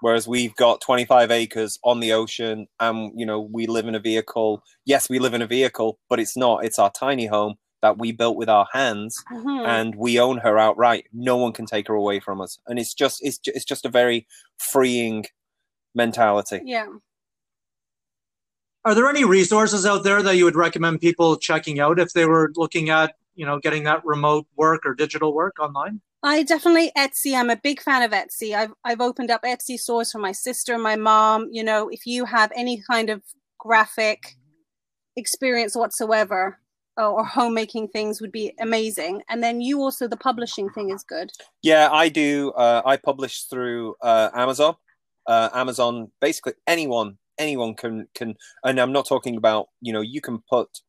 Whereas we've got 25 acres on the ocean and, you know, we live in a vehicle. Yes, we live in a vehicle, but it's not. It's our tiny home that we built with our hands Mhm. and we own her outright. No one can take her away from us. And it's just, it's, it's just a very freeing mentality. yeah Are there any resources out there that you would recommend people checking out if they were looking at, you know, getting that remote work or digital work online? I definitely Etsy. I'm a big fan of Etsy. I've I've opened up Etsy stores for my sister, my mom. You know, if you have any kind of graphic experience whatsoever, or, or homemaking things would be amazing. And then you also the publishing thing is good. Yeah, I do. Uh, I publish through uh, Amazon. Uh, Amazon, basically anyone, anyone can can, and I'm not talking about you know you can put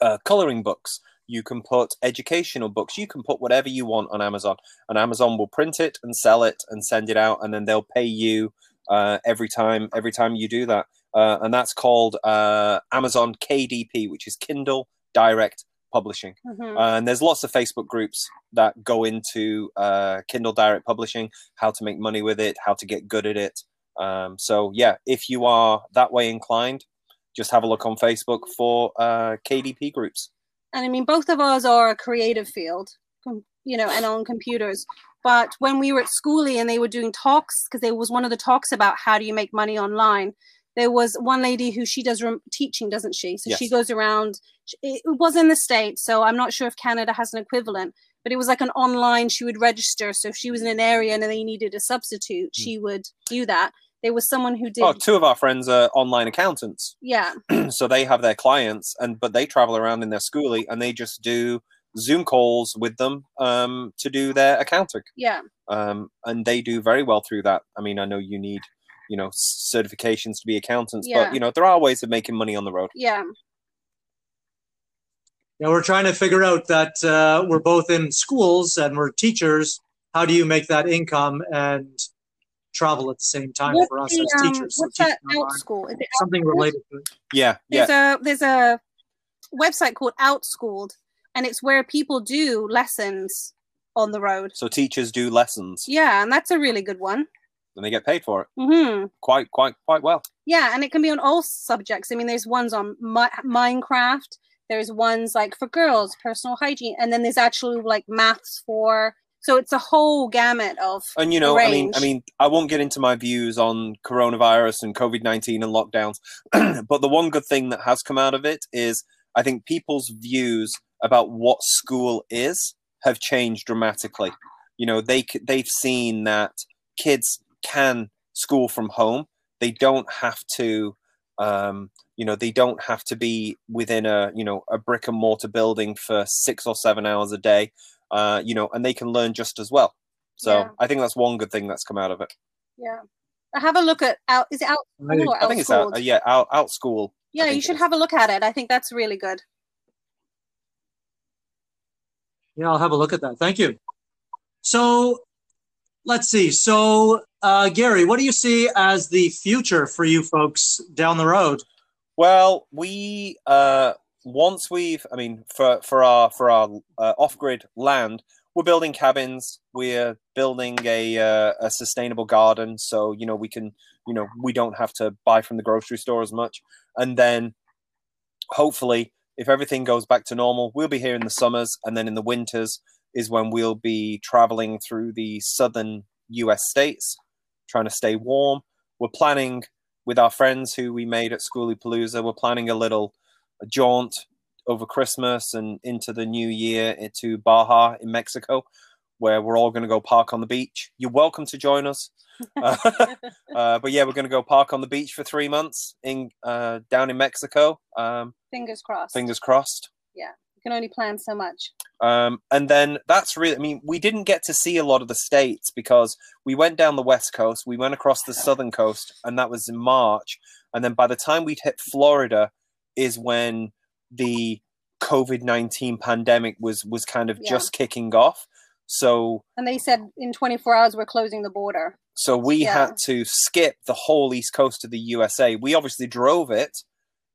uh, coloring books, you can put educational books, you can put whatever you want on Amazon, and Amazon will print it and sell it and send it out, and then they'll pay you uh, every time every time you do that, uh, and that's called uh, Amazon KDP, which is Kindle Direct Publishing. Mhm. Uh, and there's lots of Facebook groups that go into uh, Kindle Direct Publishing, how to make money with it, how to get good at it. Um, so yeah, if you are that way inclined, just have a look on Facebook for uh, KDP groups. and I mean, both of us are a creative field, you know, and on computers. But when we were at skoolie and they were doing talks, because there was one of the talks about how do you make money online, there was one lady who she does rem- teaching, doesn't she? So she goes around. It was in the states, so I'm not sure if Canada has an equivalent. But it was like an online. She would register. So if she was in an area and they needed a substitute, she would do that. There was someone who did. Oh, two of our friends are online accountants, yeah, (clears throat) so they have their clients, and but they travel around in their skoolie and they just do Zoom calls with them um, to do their accounting. yeah. um, and they do very well through that. I mean, I know you need, you know, certifications to be accountants, Yeah. but you know, there are ways of making money on the road. Yeah, Yeah, we're trying to figure out that uh, we're both in schools and we're teachers. How do you make that income and travel at the same time What's for us the, as um, teachers? So what's that Outschool? Is it Something related to it. Yeah, yeah, there's a there's a website called Outschooled, and it's where people do lessons on the road. So teachers do lessons Yeah, and that's a really good one. And they get paid for it hmm quite, quite, quite well. Yeah, and it can be on all subjects. I mean, there's ones on mi- Minecraft. There's ones like for girls, personal hygiene, and then there's actually like maths for. So it's a whole gamut of. And you know, I mean, I mean, I won't get into my views on coronavirus and COVID nineteen and lockdowns, (clears throat) but the one good thing that has come out of it is I think people's views about what school is have changed dramatically. You know, they they've seen that kids can school from home. They don't have to, um, you know, they don't have to be within a you know a brick and mortar building for six or seven hours a day. Uh, you know, and they can learn just as well. So Yeah. I think that's one good thing that's come out of it. Yeah, have a look at out. Is it out? I- or I think it's out, uh, yeah, out, Outschool. Yeah, you should have a look at it. I think that's really good. Yeah, I'll have a look at that. Thank you. So let's see. So, uh, Gary, what do you see as the future for you folks down the road? Well, we uh, once we've, I mean, for for our for our uh, off grid land, we're building cabins. We're building a uh, a sustainable garden, so you know we can, you know, we don't have to buy from the grocery store as much. And then, hopefully, if everything goes back to normal, we'll be here in the summers, and then in the winters is when we'll be traveling through the southern U.S. states, trying to stay warm. We're planning with our friends who we made at Skoolie Palooza. We're planning a little jaunt over Christmas and into the new year into Baja in Mexico, where we're all going to go park on the beach. You're welcome to join us. (laughs) Uh, (laughs) uh, but yeah, we're going to go park on the beach for three months in uh, down in Mexico. Um, Fingers crossed. fingers crossed. You can only plan so much. Um, and then that's really, I mean, we didn't get to see a lot of the states because we went down the west coast, we went across the southern coast, and that was in March. And then by the time we'd hit Florida, is when the COVID nineteen pandemic was was kind of Yeah. just kicking off. So And they said in 24 hours we're closing the border. so we Yeah. had to skip the whole east coast of the USA. We obviously drove it,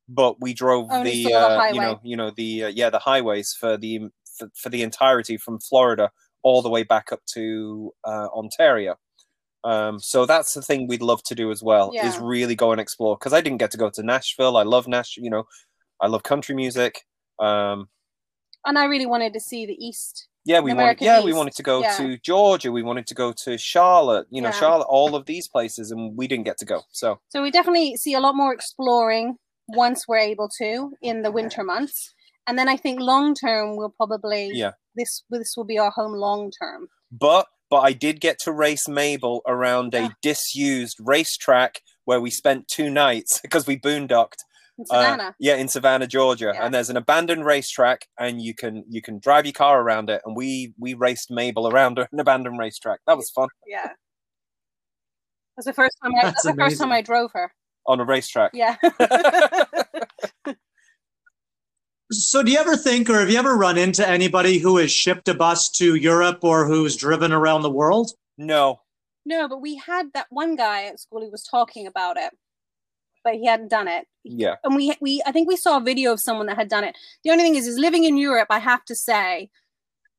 but we drove Only the, saw the uh, you know you know the uh, yeah the highways for the for, for the entirety from Florida all the way back up to uh, Ontario. Um, so that's the thing we'd love to do as well is really go and explore because I didn't get to go to Nashville. I love Nash, you know, I love country music. Um, And I really wanted to see the East. yeah, we wanted. Yeah, we wanted to go yeah. to Georgia. We wanted to go to Charlotte. You know, Yeah. Charlotte. All of these places, and we didn't get to go. So So we definitely see a lot more exploring once we're able to in the winter months. And then I think long term we'll probably Yeah. this this will be our home long term. but but I did get to race Mabel around a Yeah. disused racetrack where we spent two nights (laughs) because we boondocked. In Uh, Savannah. yeah, in Savannah, Georgia, Yeah. and there's an abandoned racetrack, and you can you can drive your car around it. And we we raced Mabel around (laughs) an abandoned racetrack. That was fun yeah. That's the first time. I, that's, That's the first time. I drove her. On a racetrack. Yeah. (laughs) So, do you ever think, or have you ever run into anybody who has shipped a bus to Europe or who's driven around the world? No, no, but we had that one guy at school who was talking about it, but he hadn't done it. yeah, and we we I think we saw a video of someone that had done it. The only thing is, is living in Europe, I have to say,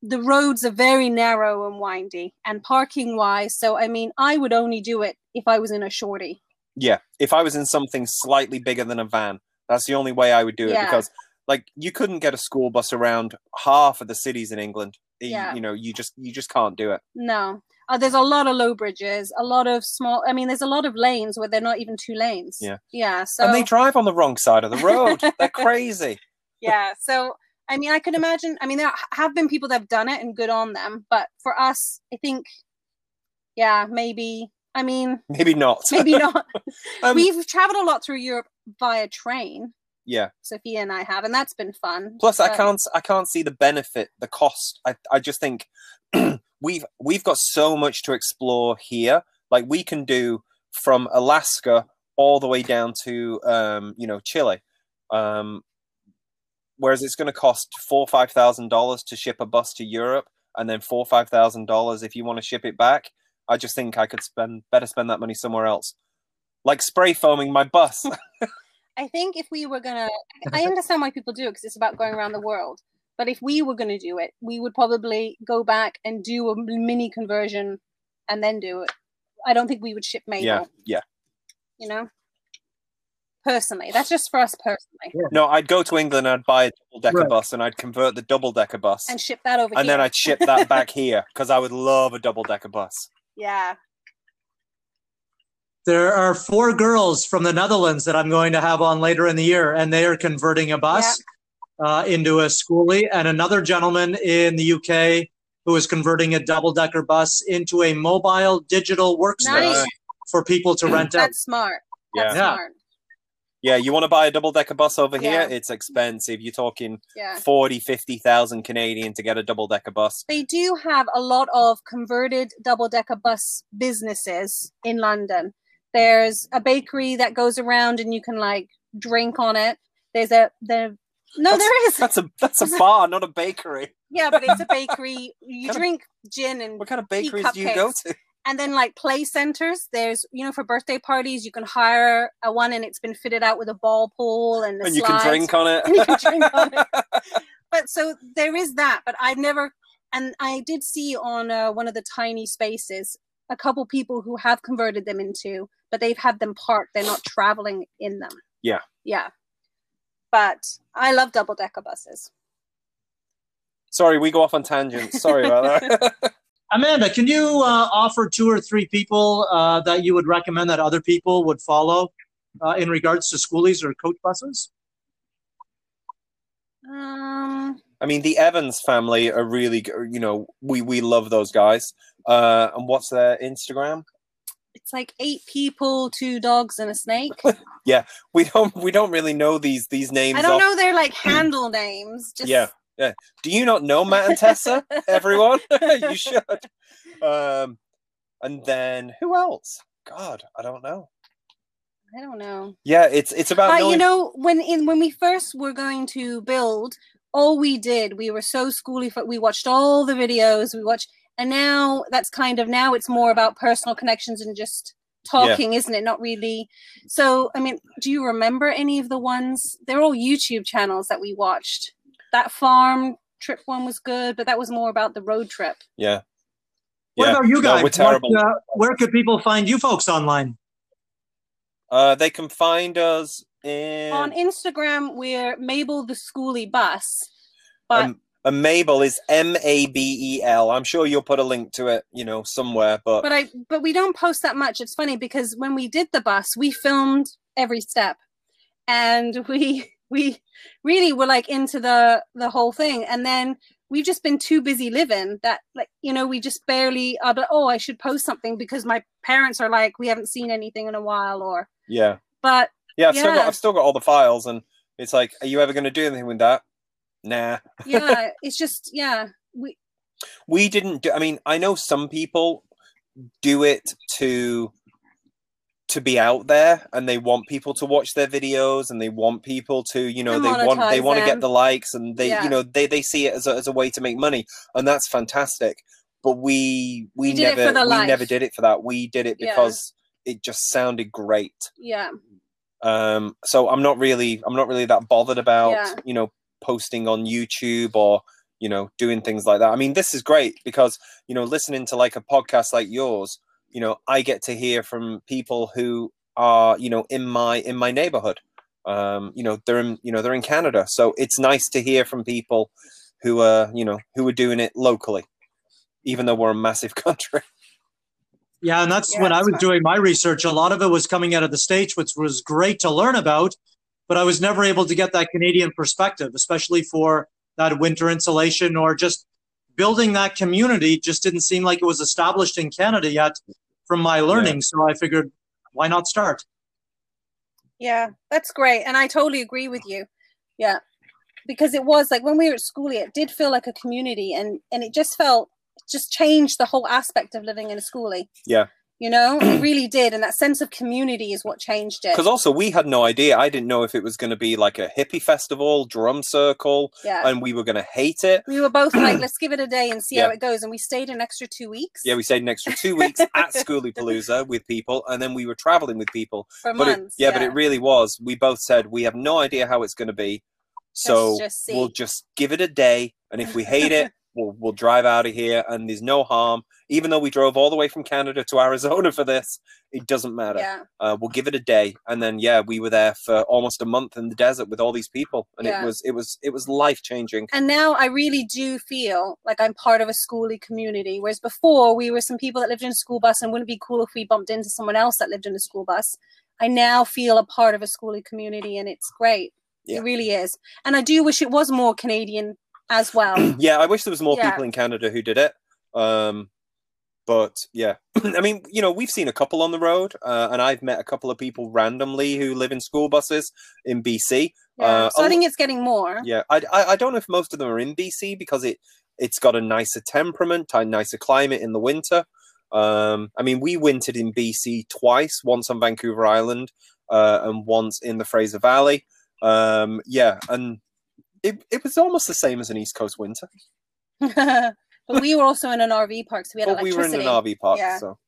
the roads are very narrow and windy, and parking wise. So I mean, I would only do it if I was in a shorty. Yeah. If I was in something slightly bigger than a van, that's the only way I would do it Yeah. because like you couldn't get a school bus around half of the cities in England. Yeah. You know, you just you just can't do it. No, uh, there's a lot of low bridges, a lot of small. I mean, there's a lot of lanes where they're not even two lanes. Yeah. yeah. So And they drive on the wrong side of the road. (laughs) They're crazy. yeah so i mean i could imagine i mean there have been people that have done it and good on them but for us i think yeah maybe i mean Maybe not. (laughs) maybe not (laughs) Um, we've traveled a lot through europe via train yeah. sophia and i have and that's been fun Plus, I can't I can't see the benefit, the cost. I I just think (clears throat) we've we've got so much to explore here. Like we can do from Alaska all the way down to um, you know Chile. Um, whereas it's going to cost four five thousand dollars to ship a bus to Europe, and then four five thousand dollars if you want to ship it back. I just think I could spend better spend that money somewhere else, like spray foaming my bus. (laughs) i think if we were gonna (laughs) i understand why people do it because it's about going around the world but if we were gonna do it we would probably go back and do a mini conversion and then do it i don't think we would ship Mabel. yeah, yeah. you know personally that's just for us personally No, I'd go to England. And I'd buy a double decker Right. bus, and I'd convert the double decker bus, and ship that over and here then I'd ship that (laughs) back here because I would love a double decker bus. Yeah There are four girls from the Netherlands that I'm going to have on later in the year, and they are converting a bus uh, into a skoolie, and another gentleman in the UK who is converting a double decker bus into a mobile digital workspace Nice. for people to rent out. that's smart that's Yeah, Yeah. smart yeah. You want to buy a double decker bus over here? Yeah. It's expensive. You're talking yeah 40, 50,000 Canadian to get a double decker bus. they do have a lot of converted double decker bus businesses in London. There's a bakery that goes around and you can like drink on it. There's a the no, That's- there is. That's a that's a (laughs) bar, not a bakery. Yeah, but it's a (laughs) bakery. You Kind of- drink gin and What kind of bakeries do you go to? And then like play centers. There's you know for birthday parties you can hire a one and it's been fitted out with a ball pool and the And you can drink on it. And (laughs) you can drink on it. (laughs) but so there is that but i've never and i did see on uh, one of the tiny spaces a couple people who have converted them into but they've had them parked they're not traveling in them Yeah. yeah but i love double decker buses Sorry, we go off on tangents. Sorry about that. (laughs) Amanda, can you uh, offer two or three people uh, that you would recommend that other people would follow uh, in regards to skoolies or coach buses? um I mean, the Evans family are really, you know, we we love those guys. Uh, and what's their Instagram? it's like eight people two dogs and a snake (laughs) yeah, We don't we don't really know these these names. i don't off- know their like (clears throat) handle names just Yeah, yeah. Do you not know Matt and Tessa? (laughs) Everyone, (laughs) you should. Um, and then who else? God, I don't know. i don't know Yeah, it's it's about But knowing. you know, when in when we first were going to build, all we did, we were so skoolie. We watched all the videos. We watched, and now that's kind of now it's more about personal connections and just talking, isn't it? Not really. So, I mean, do you remember any of the ones? They're all YouTube channels that we watched. That farm trip one was good, but that was more about the road trip. yeah. What Yeah. about you No, guys? we're terrible. What, uh, where could people find you folks online? Uh, they can find us in. On Instagram, we're Mabel the Skoolie Bus, but um, and Mabel is M A B E L. I'm sure you'll put a link to it, you know, somewhere. But, but I but we don't post that much. It's funny because when we did the bus, we filmed every step, and (laughs) we we really were like into the the whole thing. And then we've just been too busy living that like you know we just barely uh, but, oh I should post something because my parents are like we haven't seen anything in a while or yeah, but Yeah, I've still got Yeah. I've still got all the files, and it's like, are you ever going to do anything with that? Nah. (laughs) yeah, (laughs) it's just yeah. We we didn't do i mean i know some people do it to to be out there and they want people to watch their videos and they want people to you know And they want they want to get the likes and they Yeah. you know they they see it as a, as a way to make money and that's fantastic but we we, We never we life. never did it for that we did it Yeah. because it just sounded great yeah um so i'm not really i'm not really that bothered about Yeah. you know posting on youtube or you know doing things like that i mean this is great because you know listening to like a podcast like yours you know i get to hear from people who are you know in my in my neighborhood um you know they're in you know they're in canada so it's nice to hear from people who are you know who are doing it locally even though we're a massive (laughs) country Yeah, and that's Yeah, when I was right. doing my research. A lot of it was coming out of the States, which was great to learn about, but I was never able to get that Canadian perspective, especially for that winter insulation or just building that community just didn't seem like it was established in Canada yet from my learning. So I figured, why not start? Yeah, that's great. And I totally agree with you. Yeah. Because it was like when we were at school, it did feel like a community and and it just felt just changed the whole aspect of living in a skoolie. Yeah. You know, it (clears throat) really did. And that sense of community is what changed it. because also we had no idea i didn't know if it was going to be like a hippie festival drum circle Yeah. and we were going to hate it we were both like, (clears throat) let's give it a day and see how it goes. And we stayed an extra two weeks. yeah we stayed an extra two weeks (laughs) at Skoolie Palooza with people and then we were traveling with people for but it, months. yeah, but it really was we both said we have no idea how it's going to be so just we'll just give it a day and if we hate it (laughs) we'll, we'll drive out of here and there's no harm even though we drove all the way from canada to arizona for this it doesn't matter Yeah. uh, we'll give it a day and then yeah we were there for almost a month in the desert with all these people and Yeah. it was it was it was life changing And now I really do feel like I'm part of a skoolie community. Whereas before we were some people that lived in a school bus and wouldn't it be cool if we bumped into someone else that lived in a school bus. I now feel a part of a skoolie community and it's great. Yeah. It really is. And I do wish it was more Canadian as well. (clears throat) yeah i wish there was more Yeah. people in canada who did it um but yeah (clears throat) i mean you know we've seen a couple on the road uh, and i've met a couple of people randomly who live in school buses in bc Yeah. Uh, so I think it's getting more. yeah I, I i don't know if most of them are in bc because it it's got a nicer temperament a nicer climate in the winter um i mean we wintered in bc twice once on vancouver island uh and once in the fraser valley um yeah and it, it was almost the same as an east coast winter (laughs) but we were also in an RV park, so we had but we were in an rv park Yeah. so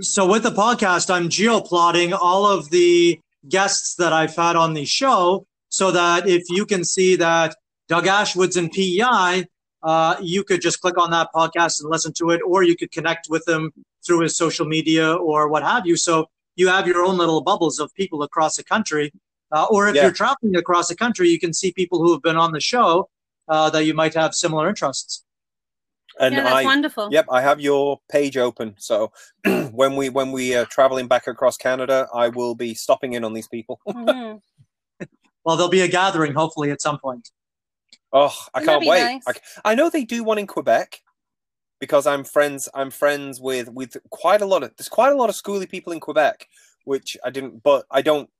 So with the podcast, I'm geoplotting all of the guests that I've had on the show so that if you can see that Doug Ashwood's in PEI, uh, you could just click on that podcast and listen to it, or you could connect with him through his social media or what have you. So you have your own little bubbles of people across the country. Uh, or if Yeah. you're traveling across the country, you can see people who have been on the show uh, that you might have similar interests. and yeah, that's i wonderful. Yep, I have your page open. So (clears throat) when we when we are traveling back across Canada, I will be stopping in on these people. (laughs) Mhm. Well, there'll be a gathering hopefully at some point. Oh, I That'd can't wait. nice. I, c- I know they do one in Quebec because I'm friends. I'm friends with with quite a lot of. There's quite a lot of skoolie people in Quebec, which I didn't. But I don't,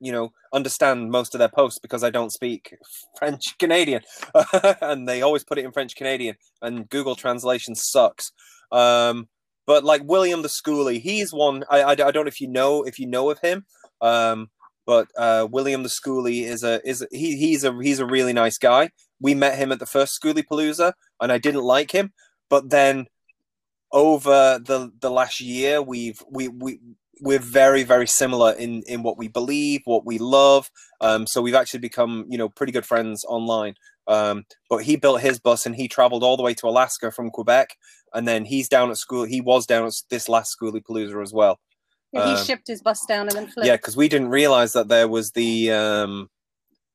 you know, understand most of their posts because I don't speak French Canadian, (laughs) and they always put it in French Canadian, and Google Translation sucks. Um, but like William the Skoolie, he's one. I, I, I don't know if you know if you know of him. Um, but uh, William the Skoolie is a is a, he he's a he's a really nice guy. We met him at the first Skoolie Palooza, and I didn't like him. But then over the the last year, we've we we we're very very similar in in what we believe, what we love. Um, so we've actually become you know pretty good friends online. Um, but he built his bus and he traveled all the way to Alaska from Quebec, and then he's down at school. He was down at this last Skoolie Palooza as well. Yeah, he Um, shipped his bus down and then flew. Yeah, because we didn't realize that there was the um,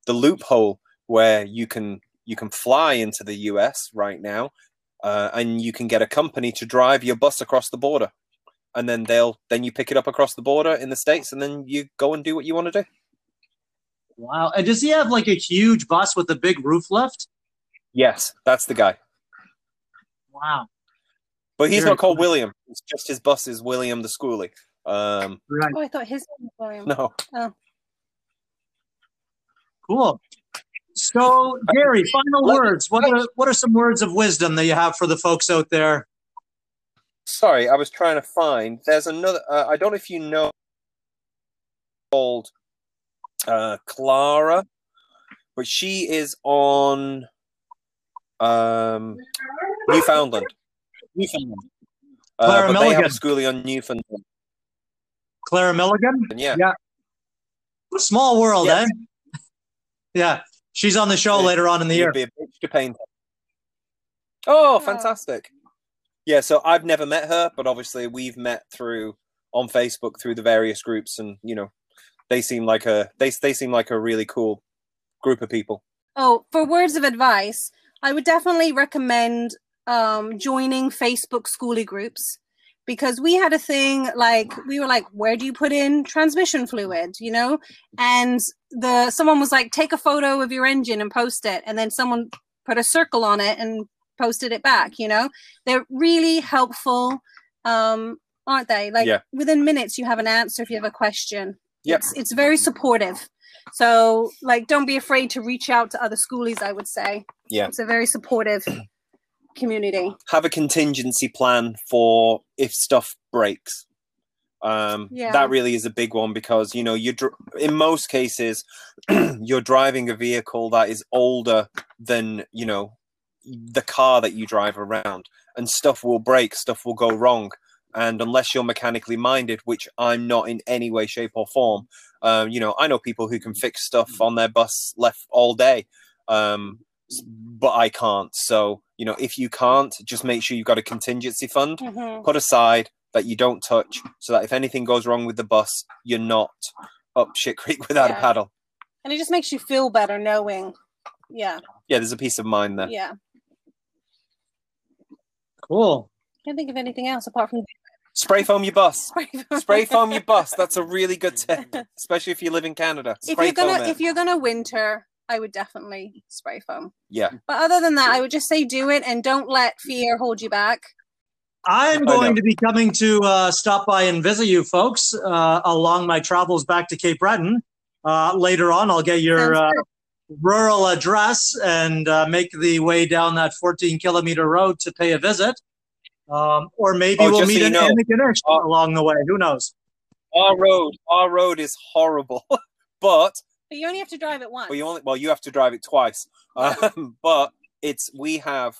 the loophole where you can you can fly into the US right now, uh, and you can get a company to drive your bus across the border, and then they'll then you pick it up across the border in the states, and then you go and do what you want to do. Wow. And does he have like a huge bus with a big roof lift? Yes, that's the guy. Wow. But he's Very not called cool. William. It's just his bus is William the Skoolie. Um, Right. Oh, I thought his name was William. no, Cool. So, Gary, final words. What are what are some words of wisdom that you have for the folks out there? Sorry, I was trying to find. There's another. Uh, I don't know if you know called uh, Clara, but she is on um, Newfoundland. Newfoundland. Uh, Clara but they have a Milligan. skoolie on Newfoundland. Clara Milligan. Yeah. Yeah. Small world, Yeah. eh? Yeah. She's on the show Yeah. later on in the year. You'd be a bitch to paint. Oh. fantastic! Yeah, so I've never met her, but obviously we've met through on Facebook through the various groups, and you know, they seem like a they they seem like a really cool group of people. Oh, for words of advice, I would definitely recommend um, joining Facebook skoolie groups because we had a thing like we were like, where do you put in transmission fluid? You know, and the someone was like, take a photo of your engine and post it, and then someone put a circle on it and posted it back. You know, they're really helpful, um, aren't they? Like Yeah. within minutes, you have an answer if you have a question. Yep. It's it's very supportive. So like don't be afraid to reach out to other skoolies, I would say. Yeah. It's a very supportive (clears throat) community. Have a contingency plan for if stuff breaks. Um, Yeah. that really is a big one because you know you dr- in most cases (clears throat) you're driving a vehicle that is older than you know the car that you drive around and stuff will break stuff will go wrong and unless you're mechanically minded which i'm not in any way shape or form um, you know i know people who can fix stuff on their bus left all day um, but i can't so you know if you can't just make sure you've got a contingency fund Mhm. put aside that you don't touch so that if anything goes wrong with the bus you're not up shit creek (laughs) without a paddle And it just makes you feel better knowing. Yeah. yeah there's a peace of mind there Yeah. Cool. Can't think of anything else apart from spray foam your bus (laughs) spray foam. spray foam your bus that's a really good (laughs) tip especially if you live in canada if you're gonna foam it. if you're gonna winter, I would definitely spray foam. yeah But other than that, I would just say do it and don't let fear hold you back. I'm going to be coming to uh, stop by and visit you folks uh, along my travels back to Cape Breton. Uh, later on, I'll get your uh, good. Rural address and uh, make the way down that 14 kilometer road to pay a visit. Um, or maybe Oh, we'll just so meet you an know, Antigonish uh, along the way. Who knows? our road our road is horrible (laughs) but But you only have to drive it once. well you only well you have to drive it twice (laughs) um, but it's we have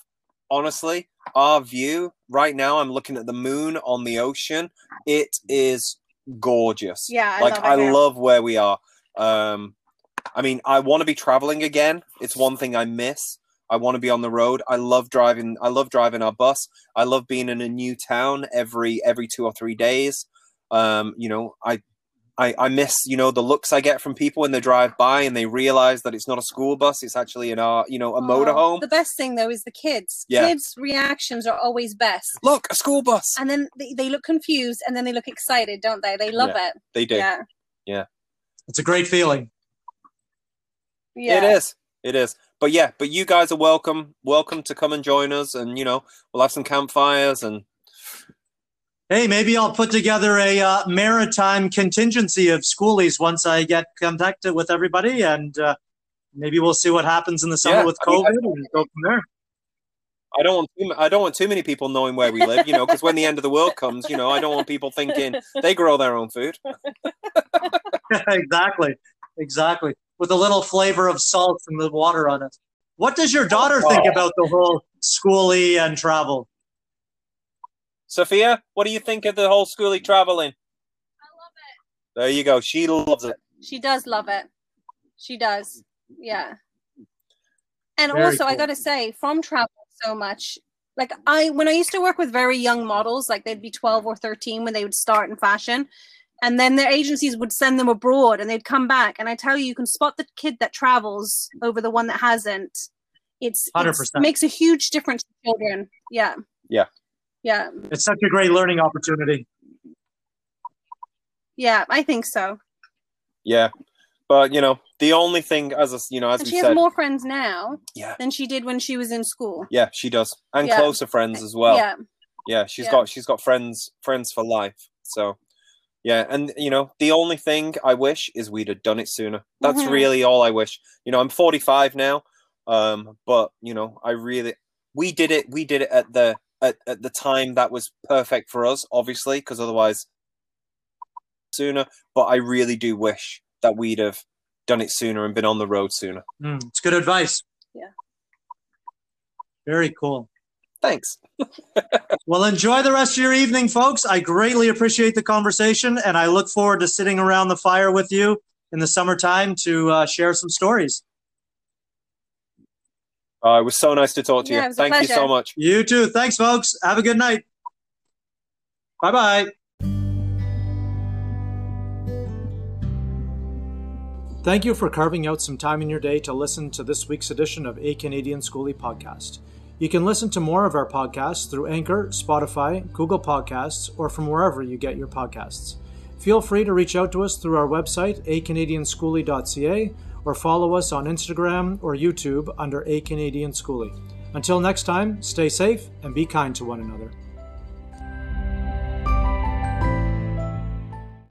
honestly our view right now i'm looking at the moon on the ocean it is gorgeous Yeah, I like love it i here. love where we are um i mean i want to be traveling again it's one thing i miss i want to be on the road i love driving i love driving our bus i love being in a new town every every two or three days um you know i I, I miss, you know, the looks I get from people when they drive by and they realize that it's not a school bus; it's actually an, uh, you know, a Oh, motorhome. The best thing though is the kids. Yeah. Kids' reactions are always best. Look, a school bus. And then they, they look confused and then they look excited, don't they? They love it. They do. Yeah. Yeah. It's a great feeling. Yeah. It is. It is. But yeah, but you guys are welcome. Welcome to come and join us, and you know, we'll have some campfires and Hey, maybe I'll put together a uh, maritime contingency of skoolies once I get contacted with everybody, and uh, maybe we'll see what happens in the summer Yeah, with I mean, COVID and go from there. I don't want too, I don't want too many people knowing where we live, you know, because when the end of the world comes, you know, I don't want people thinking they grow their own food. (laughs) exactly, exactly. With a little flavor of salt and the water on it. What does your daughter think Oh. about the whole skoolie and travel? Sophia, what do you think of the whole skoolie traveling? I love it. There you go. She loves it. it. She does love it. She does. Yeah. And Very also, I got to say, from traveling so much, like I, when I used to work with very young models, like they'd be 12 or 13 when they would start in fashion. And then their agencies would send them abroad and they'd come back. And I tell you, you can spot the kid that travels over the one that hasn't. It's, it's 100%. makes a huge difference to children. Yeah. Yeah. Yeah. It's such a great learning opportunity. Yeah. I think so. Yeah, but you know, the only thing, as a, you know, as And we she said, has more friends now yeah, than she did when she was in school. yeah, she does, and Yeah. closer friends as well. Yeah. yeah she's Yeah. got she's got friends friends for life so Yeah, and you know, the only thing I wish is we'd have done it sooner. That's Mhm. really all I wish. You know, I'm 45 now, um, but you know, I really we did it. We did it at the at, at the time that was perfect for us, obviously, because otherwise sooner. But I really do wish that we'd have done it sooner and been on the road sooner. Mm, it's good advice. Yeah. Very cool. Thanks. Well, enjoy the rest of your evening, folks. I greatly appreciate the conversation, and I look forward to sitting around the fire with you in the summertime to uh, share some stories. Uh, it was so nice to talk to Yeah, you. was a Thank you so much. You too. Thanks, folks. Have a good night. Bye bye. Thank you for carving out some time in your day to listen to this week's edition of A Canadian Skoolie podcast. You can listen to more of our podcasts through Anchor, Spotify, Google Podcasts, or from wherever you get your podcasts. Feel free to reach out to us through our website, acanadianskoolie.ca, or follow us on Instagram or YouTube under A Canadian. Until next time, stay safe and be kind to one another.